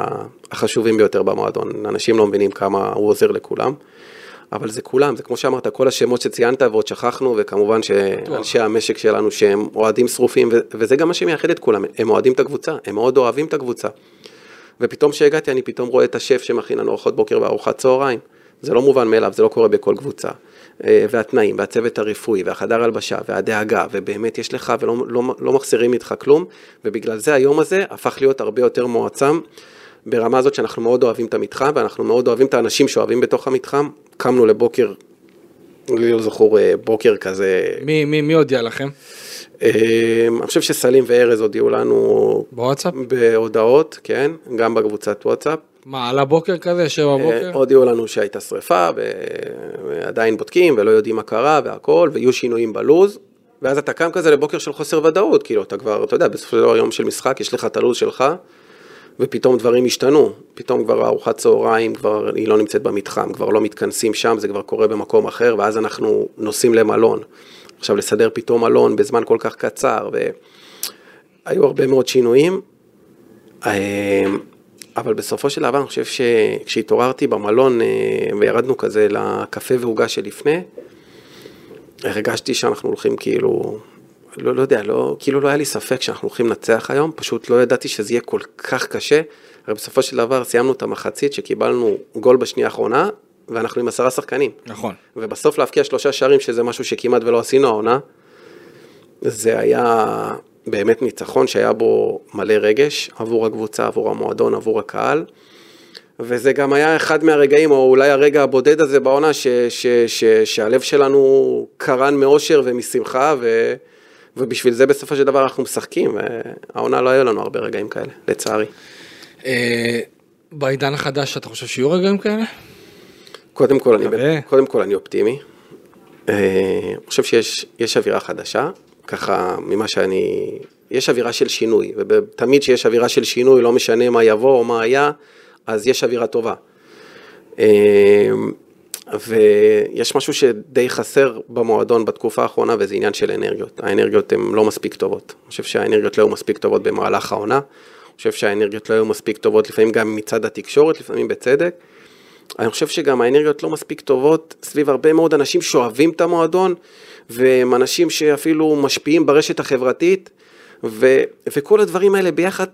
החשובים ביותר במועדון, אנשים לא מבינים כמה הוא עוזר לכולם. אבל זה כולם, זה כמו שאמרת, כל השמות שציינת ועוד שכחנו, וכמובן שאנשי המשק שלנו שהם אוהדים שרופים, וזה גם מה שמייחד את כולם, הם אוהדים את הקבוצה, הם מאוד אוהבים את הקבוצה. ופתאום כשהגעתי אני פתאום רואה את השף שמכין לנו ארוחות בוקר וארוחת צהריים. זה לא מובן מאליו, זה לא קורה בכל קבוצה. והתנאים, והצוות הרפואי, והחדר הלבשה, והדאגה, ובאמת יש לך ולא לא, לא מחסירים איתך כלום, ובגלל זה היום הזה הפך להיות הרבה יותר מועצם. ברמה הזאת שאנחנו מאוד אוהבים את המתחם, ואנחנו מאוד אוהבים את האנשים שאוהבים בתוך המתחם. קמנו לבוקר, לי לא זכור בוקר כזה. מי, מי, מי הודיע לכם? אני חושב שסלים וארז הודיעו לנו... בוואטסאפ? בהודעות, כן, גם בקבוצת וואטסאפ. מה, על הבוקר כזה, שבע בבוקר? הודיעו לנו שהייתה שריפה, ועדיין בודקים, ולא יודעים מה קרה, והכל, ויהיו שינויים בלוז. ואז אתה קם כזה לבוקר של חוסר ודאות, כאילו, אתה כבר, אתה יודע, בסופו של דבר יום של משחק, יש לך את הלוז שלך, ופתאום דברים השתנו, פתאום כבר ארוחת צהריים, כבר היא לא נמצאת במתחם, כבר לא מתכנסים שם, זה כבר קורה במקום אחר, ואז אנחנו נוסעים למלון. עכשיו לסדר פתאום מלון בזמן כל כך קצר, והיו הרבה מאוד שינויים, אה, אבל בסופו של דבר, אני חושב שכשהתעוררתי במלון אה, וירדנו כזה לקפה ועוגה שלפני, הרגשתי שאנחנו הולכים כאילו, לא, לא יודע, לא, כאילו לא היה לי ספק שאנחנו הולכים לנצח היום, פשוט לא ידעתי שזה יהיה כל כך קשה. הרי בסופו של דבר סיימנו את המחצית שקיבלנו גול בשנייה האחרונה, ואנחנו עם עשרה שחקנים. נכון. ובסוף להבקיע שלושה שערים, שזה משהו שכמעט ולא עשינו העונה, זה היה באמת ניצחון שהיה בו מלא רגש עבור הקבוצה, עבור המועדון, עבור הקהל. וזה גם היה אחד מהרגעים, או אולי הרגע הבודד הזה בעונה, ש, ש, ש, שהלב שלנו קרן מאושר ומשמחה, ו, ובשביל זה בסופו של דבר אנחנו משחקים, והעונה לא היו לנו הרבה רגעים כאלה, לצערי. אה, בעידן החדש אתה חושב שיהיו רגעים כאלה? קודם כל, אני. קודם כל אני אופטימי. אה, אני חושב שיש יש אווירה חדשה, ככה ממה שאני... יש אווירה של שינוי, ותמיד כשיש אווירה של שינוי, לא משנה מה יבוא או מה היה, אז יש אווירה טובה. אה, ויש משהו שדי חסר במועדון בתקופה האחרונה, וזה עניין של אנרגיות. האנרגיות הן לא מספיק טובות. אני חושב שהאנרגיות לא היו מספיק טובות במהלך העונה. אני חושב שהאנרגיות לא היו מספיק טובות לפעמים גם מצד התקשורת, לפעמים בצדק. אני חושב שגם האנרגיות לא מספיק טובות סביב הרבה מאוד אנשים שאוהבים את המועדון, והם אנשים שאפילו משפיעים ברשת החברתית, ו, וכל הדברים האלה ביחד,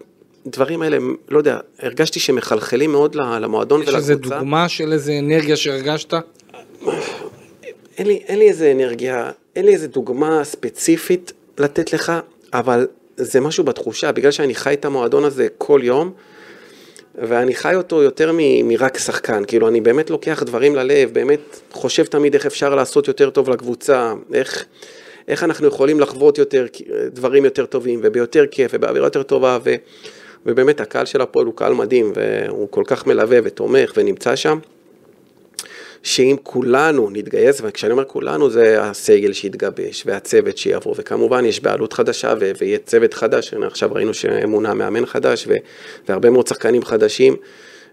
דברים האלה, לא יודע, הרגשתי שמחלחלים מאוד למועדון יש ולקבוצה. איזה דוגמה של איזה אנרגיה שהרגשת? אין לי, אין לי איזה אנרגיה, אין לי איזה דוגמה ספציפית לתת לך, אבל זה משהו בתחושה, בגלל שאני חי את המועדון הזה כל יום, ואני חי אותו יותר מ- מרק שחקן, כאילו אני באמת לוקח דברים ללב, באמת חושב תמיד איך אפשר לעשות יותר טוב לקבוצה, איך, איך אנחנו יכולים לחוות יותר דברים יותר טובים וביותר כיף ובאווירה יותר טובה, ו, ובאמת הקהל של הפועל הוא קהל מדהים, והוא כל כך מלווה ותומך ונמצא שם. שאם כולנו נתגייס, וכשאני אומר כולנו זה הסגל שיתגבש והצוות שיעבור, וכמובן יש בעלות חדשה ו- ויהיה צוות חדש, עכשיו ראינו שמונה מאמן חדש ו- והרבה מאוד שחקנים חדשים,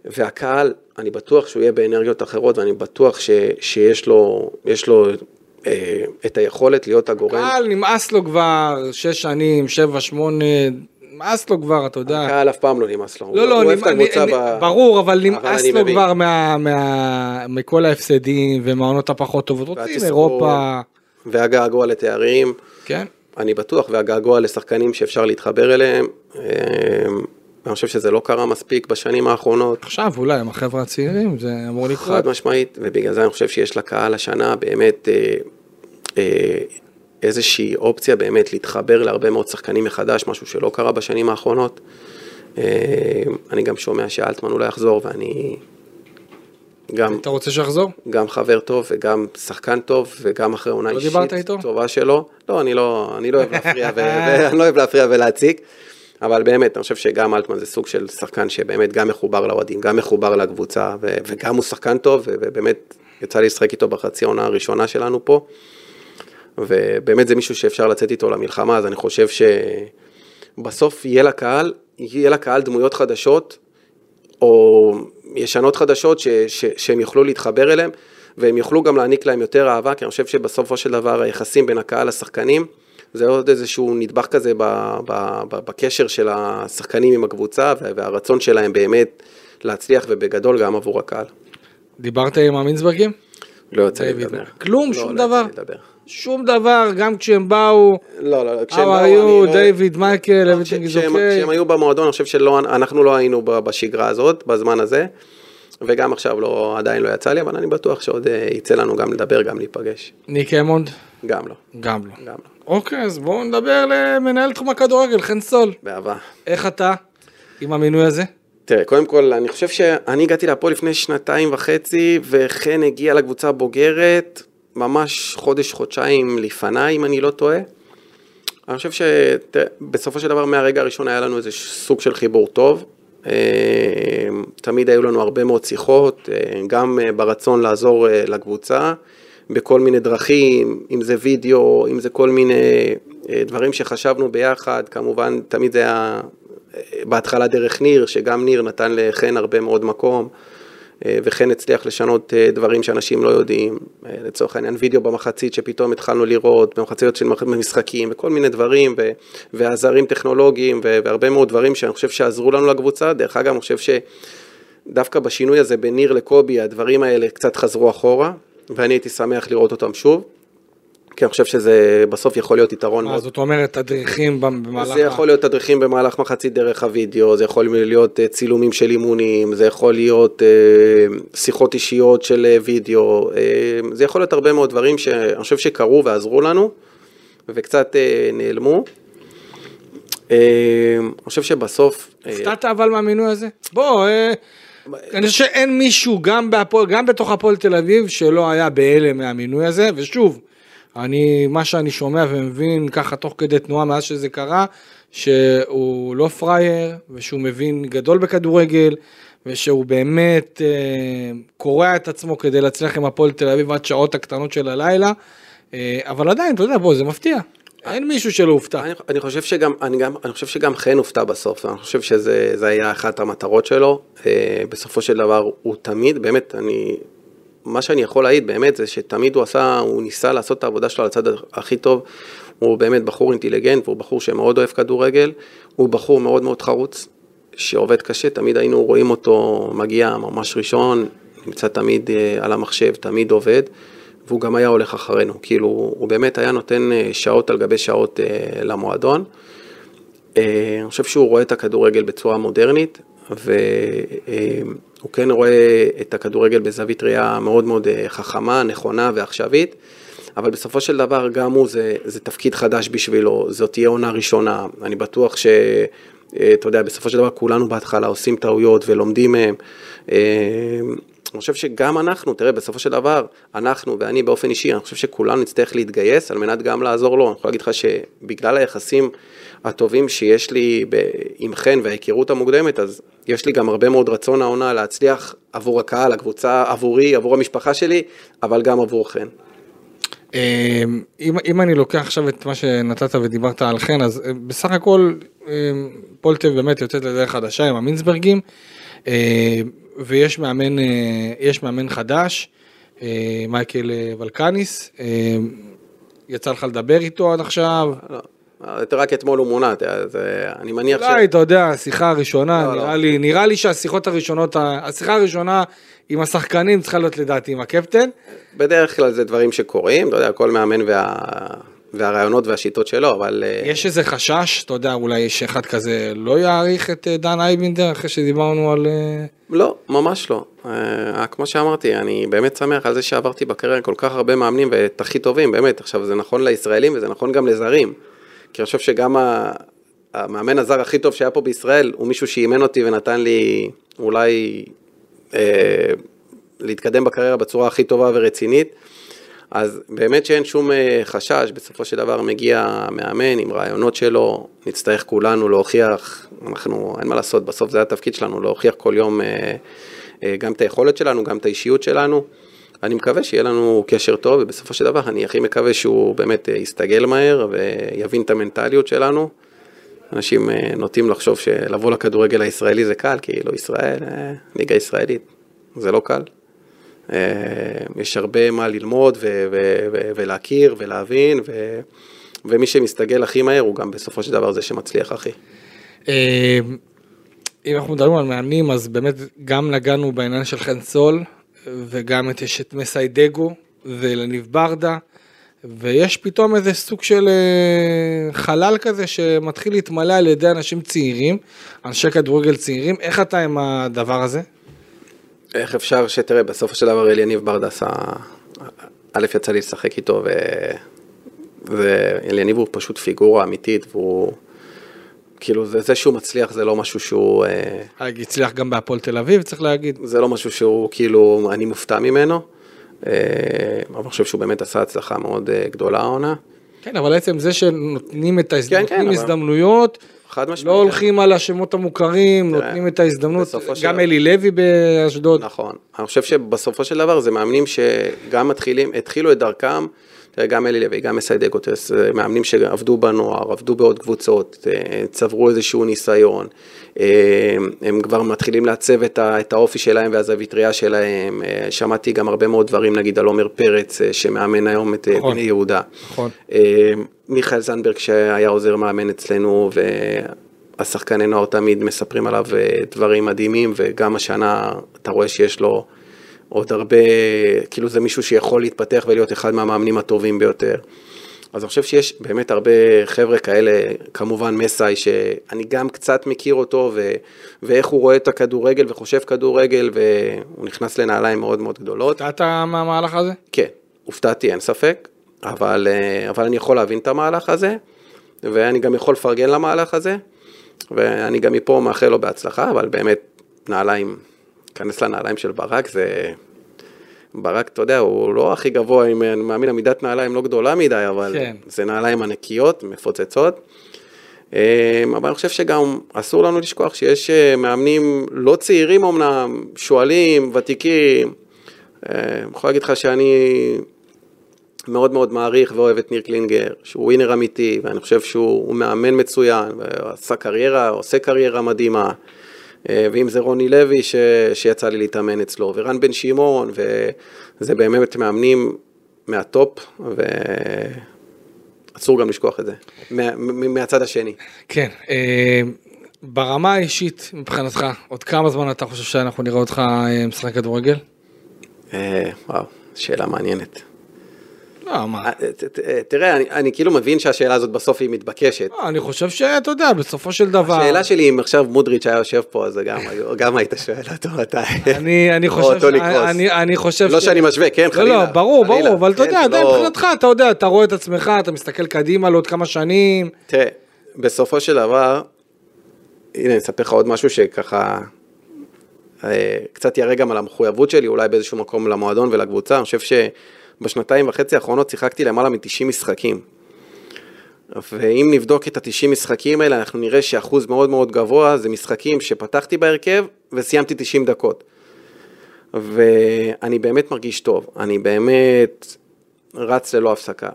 והקהל, אני בטוח שהוא יהיה באנרגיות אחרות, ואני בטוח ש- שיש לו, יש לו אה, את היכולת להיות הגורם. קהל נמאס לו כבר שש שנים, שבע, שמונה, נמאס לו כבר, אתה יודע. הקהל אף פעם לא נמאס לו, לא, לא, הוא אוהב את הקבוצה ב... ברור, אבל נמאס לו. כבר מכל ההפסדים ומהעונות הפחות טובות. רוצים אירופה, והגעגוע לתארים. כן? אני בטוח, והגעגוע לשחקנים שאפשר להתחבר אליהם. אה, אני חושב שזה לא קרה מספיק בשנים האחרונות, עכשיו אולי עם החבר'ה הצעירים זה אמור לקרות. חד משמעית, ובגלל זה אני חושב שיש לקהל השנה באמת אה, אה, איזושהי אופציה באמת להתחבר להרבה מאוד שחקנים מחדש, משהו שלא קרה בשנים האחרונות. אה, אני גם שומע שאלטמן אולי יחזור, ואני גם, אתה רוצה שיחזור? גם חבר טוב וגם שחקן טוב וגם אחרי עונה לא אישית? טובה שלו. לא, אני לא, אני לא אוהב להפריע, ו- ואני לא אוהב להפריע ולהציג, אבל באמת, אני חושב שגם אלטמן זה סוג של שחקן שבאמת גם מחובר לאוהדים, גם מחובר לקבוצה, ו- וגם הוא שחקן טוב, ו- ובאמת יצא לי לשחק איתו בחצי העונה הראשונה שלנו פה, ובאמת זה מישהו שאפשר לצאת איתו למלחמה, אז אני חושב שבסוף יהיה לקהל, יהיה לקהל דמויות חדשות, או ישנות חדשות ש, ש, שהם יוכלו להתחבר אליהם, והם יוכלו גם להעניק להם יותר אהבה, כי אני חושב שבסופו של דבר היחסים בין הקהל לשחקנים, זה עוד איזשהו נדבך כזה ב, ב, ב, בקשר של השחקנים עם הקבוצה, וה- והרצון שלהם באמת להצליח ובגדול גם עבור הקהל. דיברת עם המינסברגים? לא יוצא לי. לדבר. כלום, לא, שום לא יוצא דבר. לי לדבר. שום דבר, גם כשהם באו, לא, לא, לא, כשהם באו, אני you, לא- דיוויד, מייקל, לא, everything is כשהם- היו במועדון, אני חושב שאנחנו לא היינו בשגרה הזאת, בזמן הזה, וגם עכשיו לא, עדיין לא יצא לי, אבל אני בטוח שעוד אה, יצא לנו גם לדבר, גם להיפגש. ניק אמונד? גם לא, גם לא. גם לא. אוקיי, אז בואו נדבר למנהל תחום הכדורגל, חן סול. באהבה. איך אתה עם המינוי הזה? תראה, קודם כל, אני חושב שאני הגעתי לפה לפני שנתיים וחצי, וחן הגיע לקבוצה הבוגרת, ממש חודש, חודשיים לפניי, אם אני לא טועה. אני חושב שבסופו של דבר, מהרגע הראשון היה לנו איזה סוג של חיבור טוב. אה, תמיד היו לנו הרבה מאוד שיחות, אה, גם אה, ברצון לעזור לקבוצה, בכל מיני דרכים, אם זה וידאו, אם זה כל מיני דברים שחשבנו ביחד, כמובן תמיד זה היה בהתחלה דרך ניר, שגם ניר נתן לחן הרבה מאוד מקום. אה, וכן הצליח לשנות אה, דברים שאנשים לא יודעים, אה, לצורך העניין וידאו במחצית שפתאום התחלנו לראות, במחציות של משחקים וכל מיני דברים, ו- ועזרים טכנולוגיים ו- והרבה מאוד דברים שאני חושב שעזרו לנו לקבוצה, דרך אגב אני חושב שדווקא בשינוי הזה בין ניר לקובי הדברים האלה קצת חזרו אחורה, ואני הייתי שמח לראות אותם שוב. כי אני חושב שזה בסוף יכול להיות יתרון מאוד. זאת אומרת, תדריכים במהלך... זה יכול להיות תדריכים במהלך מחצית דרך הוידאו, זה יכול להיות אה, צילומים של אימונים, זה יכול להיות אה, שיחות אישיות של אה, וידאו, זה יכול להיות הרבה מאוד דברים שאני חושב שקרו ועזרו לנו, וקצת נעלמו. אני חושב שבסוף... הופתעת אבל מהמינוי הזה? בוא, אני חושב שאין מישהו, גם בהפועל, גם בתוך הפועל תל אביב, שלא היה בהלם מהמינוי הזה, ושוב, אני, מה שאני שומע ומבין ככה תוך כדי תנועה מאז שזה קרה, שהוא לא פראייר, ושהוא מבין גדול בכדורגל, ושהוא באמת אה, קורע את עצמו כדי להצליח עם הפועל תל אביב עד שעות הקטנות של הלילה, אה, אבל עדיין, אתה יודע, בוא, זה מפתיע. אין מישהו שלא הופתע. אני, אני חושב שגם, אני גם, אני חושב שגם חן הופתע בסוף, אני חושב שזה זה היה אחת המטרות שלו, אה, בסופו של דבר הוא תמיד, באמת, אני, מה שאני יכול להעיד באמת זה שתמיד הוא עשה, הוא ניסה לעשות את העבודה שלו על הצד הכי טוב, הוא באמת בחור אינטליגנט והוא בחור שמאוד אוהב כדורגל, הוא בחור מאוד מאוד חרוץ, שעובד קשה, תמיד היינו רואים אותו מגיע ממש ראשון, נמצא תמיד אה, על המחשב, תמיד עובד. והוא גם היה הולך אחרינו, כאילו הוא באמת היה נותן אה, שעות על גבי שעות אה, למועדון. אני חושב שהוא רואה את הכדורגל בצורה מודרנית, והוא כן רואה את הכדורגל בזווית ראייה מאוד מאוד חכמה, נכונה ועכשווית, אבל בסופו של דבר גם הוא, זה, זה תפקיד חדש בשבילו, זאת תהיה עונה ראשונה, אני בטוח ש... אתה יודע, בסופו של דבר כולנו בהתחלה עושים טעויות ולומדים מהם. אני חושב שגם אנחנו, תראה, בסופו של דבר, אנחנו ואני באופן אישי, אני חושב שכולנו נצטרך להתגייס על מנת גם לעזור לו. אני יכול להגיד לך שבגלל היחסים הטובים שיש לי עם חן וההיכרות המוקדמת, אז יש לי גם הרבה מאוד רצון העונה להצליח עבור הקהל, הקבוצה, עבורי, עבור המשפחה שלי, אבל גם עבור חן. אם, אם אני לוקח עכשיו את מה שנתת ודיברת על חן, אז אה, בסך הכל פולטב באמת יוצאת לדרך חדשה עם המינסברגים. אה, ויש מאמן, אה, מאמן חדש, מייקל ולקניס, יצא לך לדבר איתו עד עכשיו? לא, רק אתמול הוא מונה, אז אני מניח ש... אולי, אתה יודע, השיחה הראשונה, לא, נראה, לא. לי, נראה לי שהשיחות הראשונות, השיחה הראשונה עם השחקנים צריכה להיות לדעתי עם הקפטן. בדרך כלל זה דברים שקורים, אתה יודע, כל מאמן וה... והרעיונות והשיטות שלו, אבל... יש איזה חשש, אתה יודע, אולי שאחד כזה לא יעריך את דן אייבינדר אחרי שדיברנו על... לא, ממש לא. כמו שאמרתי, אני באמת שמח על זה שעברתי בקריירה כל כך הרבה מאמנים ואת הכי טובים, באמת. עכשיו, זה נכון לישראלים וזה נכון גם לזרים. כי אני חושב שגם המאמן הזר הכי טוב שהיה פה בישראל, הוא מישהו שאימן אותי ונתן לי אולי uh, להתקדם בקריירה בצורה הכי טובה ורצינית. אז באמת שאין שום חשש, בסופו של דבר מגיע מאמן עם רעיונות שלו, נצטרך כולנו להוכיח, אנחנו, אין מה לעשות, בסוף זה התפקיד שלנו, להוכיח כל יום גם את היכולת שלנו, גם את האישיות שלנו. אני מקווה שיהיה לנו קשר טוב, ובסופו של דבר אני הכי מקווה שהוא באמת יסתגל מהר ויבין את המנטליות שלנו. אנשים נוטים לחשוב שלבוא לכדורגל הישראלי זה קל, כאילו ישראל, ליגה ישראלית, זה לא קל. יש הרבה מה ללמוד ו- ו- ו- ולהכיר ולהבין, ו- ומי שמסתגל הכי מהר הוא גם בסופו של דבר זה שמצליח הכי. אם אנחנו מדברים על מאמנים, אז באמת גם נגענו בעניין של חן סול, וגם את מסיידגו ולניב ברדה, ויש פתאום איזה סוג של חלל כזה שמתחיל להתמלא על ידי אנשים צעירים, אנשי כדורגל צעירים, איך אתה עם הדבר הזה? איך אפשר שתראה, בסופו של דבר אליניב ברדס, א' יצא לי לשחק איתו, ו... ואליניב הוא פשוט פיגורה אמיתית, והוא, כאילו, זה, זה שהוא מצליח זה לא משהו שהוא... הצליח גם בהפועל תל אביב, צריך להגיד. זה לא משהו שהוא, כאילו, אני מופתע ממנו, אבל אני חושב שהוא באמת עשה הצלחה מאוד גדולה העונה. כן, אבל עצם זה שנותנים את ההזד... כן, כן, הזדמנויות, חד משמעית. לא הולכים על השמות המוכרים, תראה, נותנים את ההזדמנות, של גם דבר- אלי לוי באשדוד. נכון. אני חושב שבסופו של דבר זה מאמנים שגם מתחילים, התחילו את דרכם תראה, גם אלי לוי, גם מסיידי גוטס, אה, מאמנים שעבדו בנוער, עבדו בעוד קבוצות, אה, צברו איזשהו ניסיון, אה, הם כבר מתחילים לעצב את, האופי שלהם והזווית ראייה שלהם. שמעתי גם הרבה מאוד דברים, נגיד על עומר פרץ, שמאמן היום את נכון, בני יהודה. נכון. מיכאל זנדברג שהיה עוזר מאמן אצלנו, והשחקני נוער תמיד מספרים עליו דברים מדהימים, וגם השנה אתה רואה שיש לו... עוד הרבה, כאילו זה מישהו שיכול להתפתח ולהיות אחד מהמאמנים הטובים ביותר. אז אני חושב שיש באמת הרבה חבר'ה כאלה, כמובן מסאי, שאני גם קצת מכיר אותו, ו, ואיך הוא רואה את הכדורגל וחושב כדורגל, והוא נכנס לנעליים מאוד מאוד גדולות. הופתעת מהמהלך הזה? כן, הופתעתי, אין ספק, אבל, אבל אני יכול להבין את המהלך הזה, ואני גם יכול לפרגן למהלך הזה, ואני גם מפה מאחל לו בהצלחה, אבל באמת, נעליים להיכנס לנעליים של ברק זה... ברק, אתה יודע, הוא לא הכי גבוה, אם אני מאמין, עמידת נעליים לא גדולה מדי, אבל כן. זה נעליים ענקיות, מפוצצות. אמ, אבל אני חושב שגם אסור לנו לשכוח שיש אה, מאמנים לא צעירים אמנם, שועלים, ותיקים. אה, אני יכול להגיד לך שאני מאוד מאוד מעריך ואוהב את ניר קלינגר, שהוא ווינר אמיתי, ואני חושב שהוא מאמן מצוין, ועשה קריירה, עושה קריירה מדהימה. אה, ואם זה רוני לוי ש... שיצא לי להתאמן אצלו, ורן בן שמעון, וזה באמת מאמנים מהטופ, ואסור גם לשכוח את זה, מה... מהצד השני. כן, אה, ברמה האישית מבחינתך, עוד כמה זמן אתה חושב שאנחנו נראה אותך אה, משחק כדורגל? וואו, שאלה מעניינת. לא, מה? אה, תראה, אני, אני כאילו מבין שהשאלה הזאת בסוף היא מתבקשת. לא, אני חושב שאתה יודע, בסופו של דבר... השאלה שלי אם עכשיו מודריץ' היה יושב פה, אז גם, גם היית שואל אותו מתי. אני, אני חושב... אני, אני חושב לא ש... שאני משווה, כן, חלילה. לא, לא, ברור, חלילה, ברור, אבל כן, אתה יודע, לא... מבחינתך, אתה יודע, אתה רואה את עצמך, אתה מסתכל קדימה לעוד כמה שנים. תראה, בסופו של דבר, הנה, אני אספר לך עוד משהו שככה... אה, קצת יראה גם על המחויבות שלי, אולי באיזשהו מקום למועדון ולקבוצה, אני חושב ש... בשנתיים וחצי האחרונות שיחקתי למעלה מ-90 משחקים. ואם נבדוק את ה-90 משחקים האלה, אנחנו נראה שאחוז מאוד מאוד גבוה זה משחקים שפתחתי בהרכב וסיימתי 90 דקות. ואני באמת מרגיש טוב, אני באמת רץ ללא הפסקה.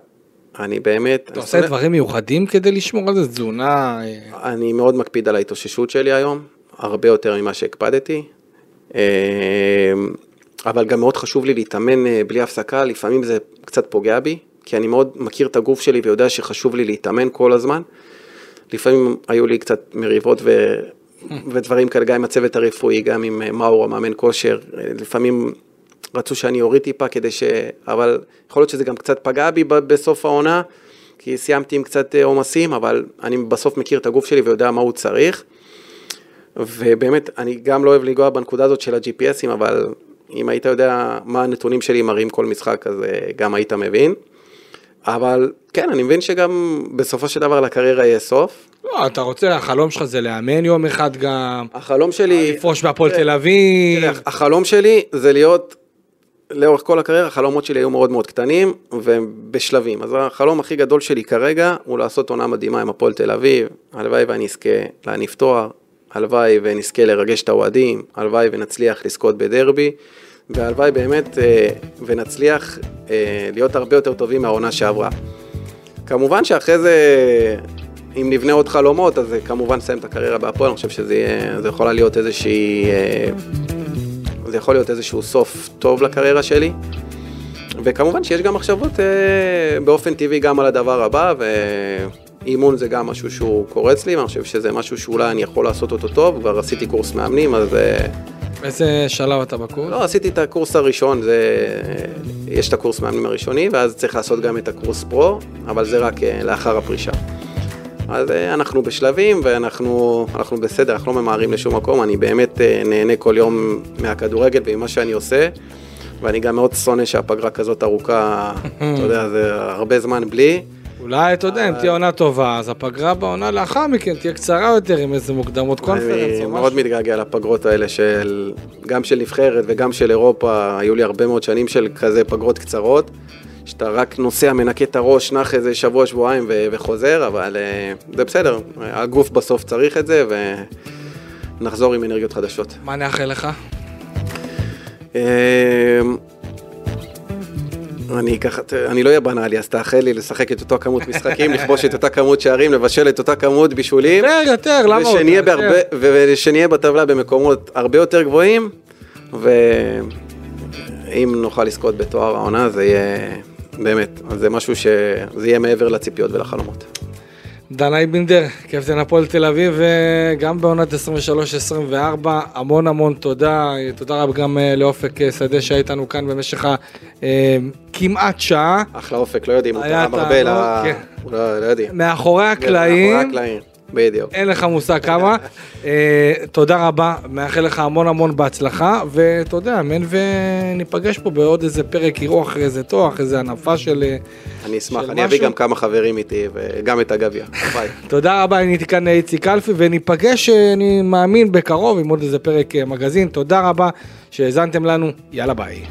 אני באמת... אתה עושה דברים מיוחדים כדי לשמור על זה? תזונה? אה? אני מאוד מקפיד על ההתאוששות שלי היום, הרבה יותר ממה שהקפדתי. אבל גם מאוד חשוב לי להתאמן אה, בלי הפסקה, לפעמים זה קצת פוגע בי, כי אני מאוד מכיר את הגוף שלי ויודע שחשוב לי להתאמן כל הזמן. לפעמים היו לי קצת מריבות ו... ודברים כאלה, גם עם הצוות הרפואי, גם עם אה, מאור, המאמן כושר, אה, לפעמים רצו שאני אוריד טיפה כדי ש... אבל יכול להיות שזה גם קצת פגע בי בסוף העונה, כי סיימתי עם קצת עומסים, אבל אני בסוף מכיר את הגוף שלי ויודע מה הוא צריך. ובאמת, אני גם לא אוהב לנגוע בנקודה הזאת של ה-GPSים, אבל אם היית יודע מה הנתונים שלי מראים כל משחק, אז אה, גם היית מבין. אבל כן, אני מבין שגם בסופו של דבר לקריירה יהיה סוף. לא, אתה רוצה, החלום שלך זה לאמן יום אחד גם. החלום שלי... לפרוש בהפועל תל אביב. החלום שלי זה להיות, לאורך כל הקריירה, החלומות שלי היו מאוד מאוד קטנים ובשלבים. אז החלום הכי גדול שלי כרגע הוא לעשות עונה מדהימה עם הפועל תל אביב. הלוואי ואני אזכה להניף תואר, הלוואי ונזכה לרגש את האוהדים, הלוואי ונצליח לזכות בדרבי, והלוואי באמת אה, ונצליח אה, להיות הרבה יותר טובים מהעונה שעברה. כמובן שאחרי זה, אם נבנה עוד חלומות, אז כמובן נסיים את הקריירה בהפועל, אני חושב שזה זה יכול להיות איזושהי, אה, זה יכול להיות איזשהו סוף טוב לקריירה שלי. וכמובן שיש גם מחשבות באופן טבעי גם על הדבר הבא, ו... אימון זה גם משהו שהוא קורץ לי, ואני חושב שזה משהו שאולי אני יכול לעשות אותו טוב, כבר עשיתי קורס מאמנים, אז... אה, איזה שלב אתה בקורס? לא, עשיתי את הקורס הראשון, זה... יש את הקורס מאמנים הראשוני, ואז צריך לעשות גם את הקורס פרו, אבל זה רק אה, לאחר הפרישה. אז אה, אנחנו בשלבים ואנחנו אנחנו בסדר, אנחנו לא ממהרים לשום מקום, אני באמת נהנה כל יום מהכדורגל וממה שאני עושה, ואני גם מאוד שונא שהפגרה כזאת ארוכה, אתה יודע, זה הרבה זמן בלי. אולי, אתה יודע, אם תהיה עונה טובה, אז הפגרה בעונה לאחר מכן תהיה קצרה יותר עם איזה מוקדמות קונפרנס או משהו. אני מאוד מתגעגע לפגרות האלה של, גם של נבחרת וגם של אירופה, היו לי הרבה מאוד שנים של כזה פגרות קצרות, שאתה רק נוסע, מנקה את הראש, נח איזה שבוע, שבועיים וחוזר, אבל אה, זה בסדר, הגוף בסוף צריך את זה, ונחזור עם אנרגיות חדשות. מה נאחל לך? אני אקח, אני לא אהיה בנאלי, אז תאחל לי לשחק את אותו כמות משחקים, לכבוש את אותה כמות שערים, לבשל את אותה כמות בישולים. יותר, יותר, למה עוד? ושנהיה. בהרבה, ושנהיה בטבלה במקומות הרבה יותר גבוהים, ואם נוכל לזכות בתואר העונה, זה יהיה, באמת, זה משהו שזה יהיה מעבר לציפיות ולחלומות. דנאי בינדר, קפטן הפועל תל אביב, אה, גם בעונת 23-24, המון המון תודה, תודה רבה גם אה, לאופק אה, שדה שהיה איתנו כאן במשך הכמעט שעה. אחלה אופק, לא יודעים, הוא תרם הרבה, תענוג, ל- כן. לא לא יודעים. מאחורי הקלעים, בדיוק. אין לך מושג כמה. אה, תודה רבה, מאחל לך המון המון בהצלחה, ואתה יודע, אמן וניפגש פה בעוד איזה פרק, אחרי איזה תואר, אחרי איזה הנפה של... אה, אני אשמח, אני אביא משהו. גם כמה חברים איתי, וגם את הגביע. ביי. תודה רבה, אני הייתי כאן איציק אלפי, וניפגש, אה, אני מאמין, בקרוב עם עוד איזה פרק אה, מגזין. תודה רבה שהאזנתם לנו, יאללה ביי.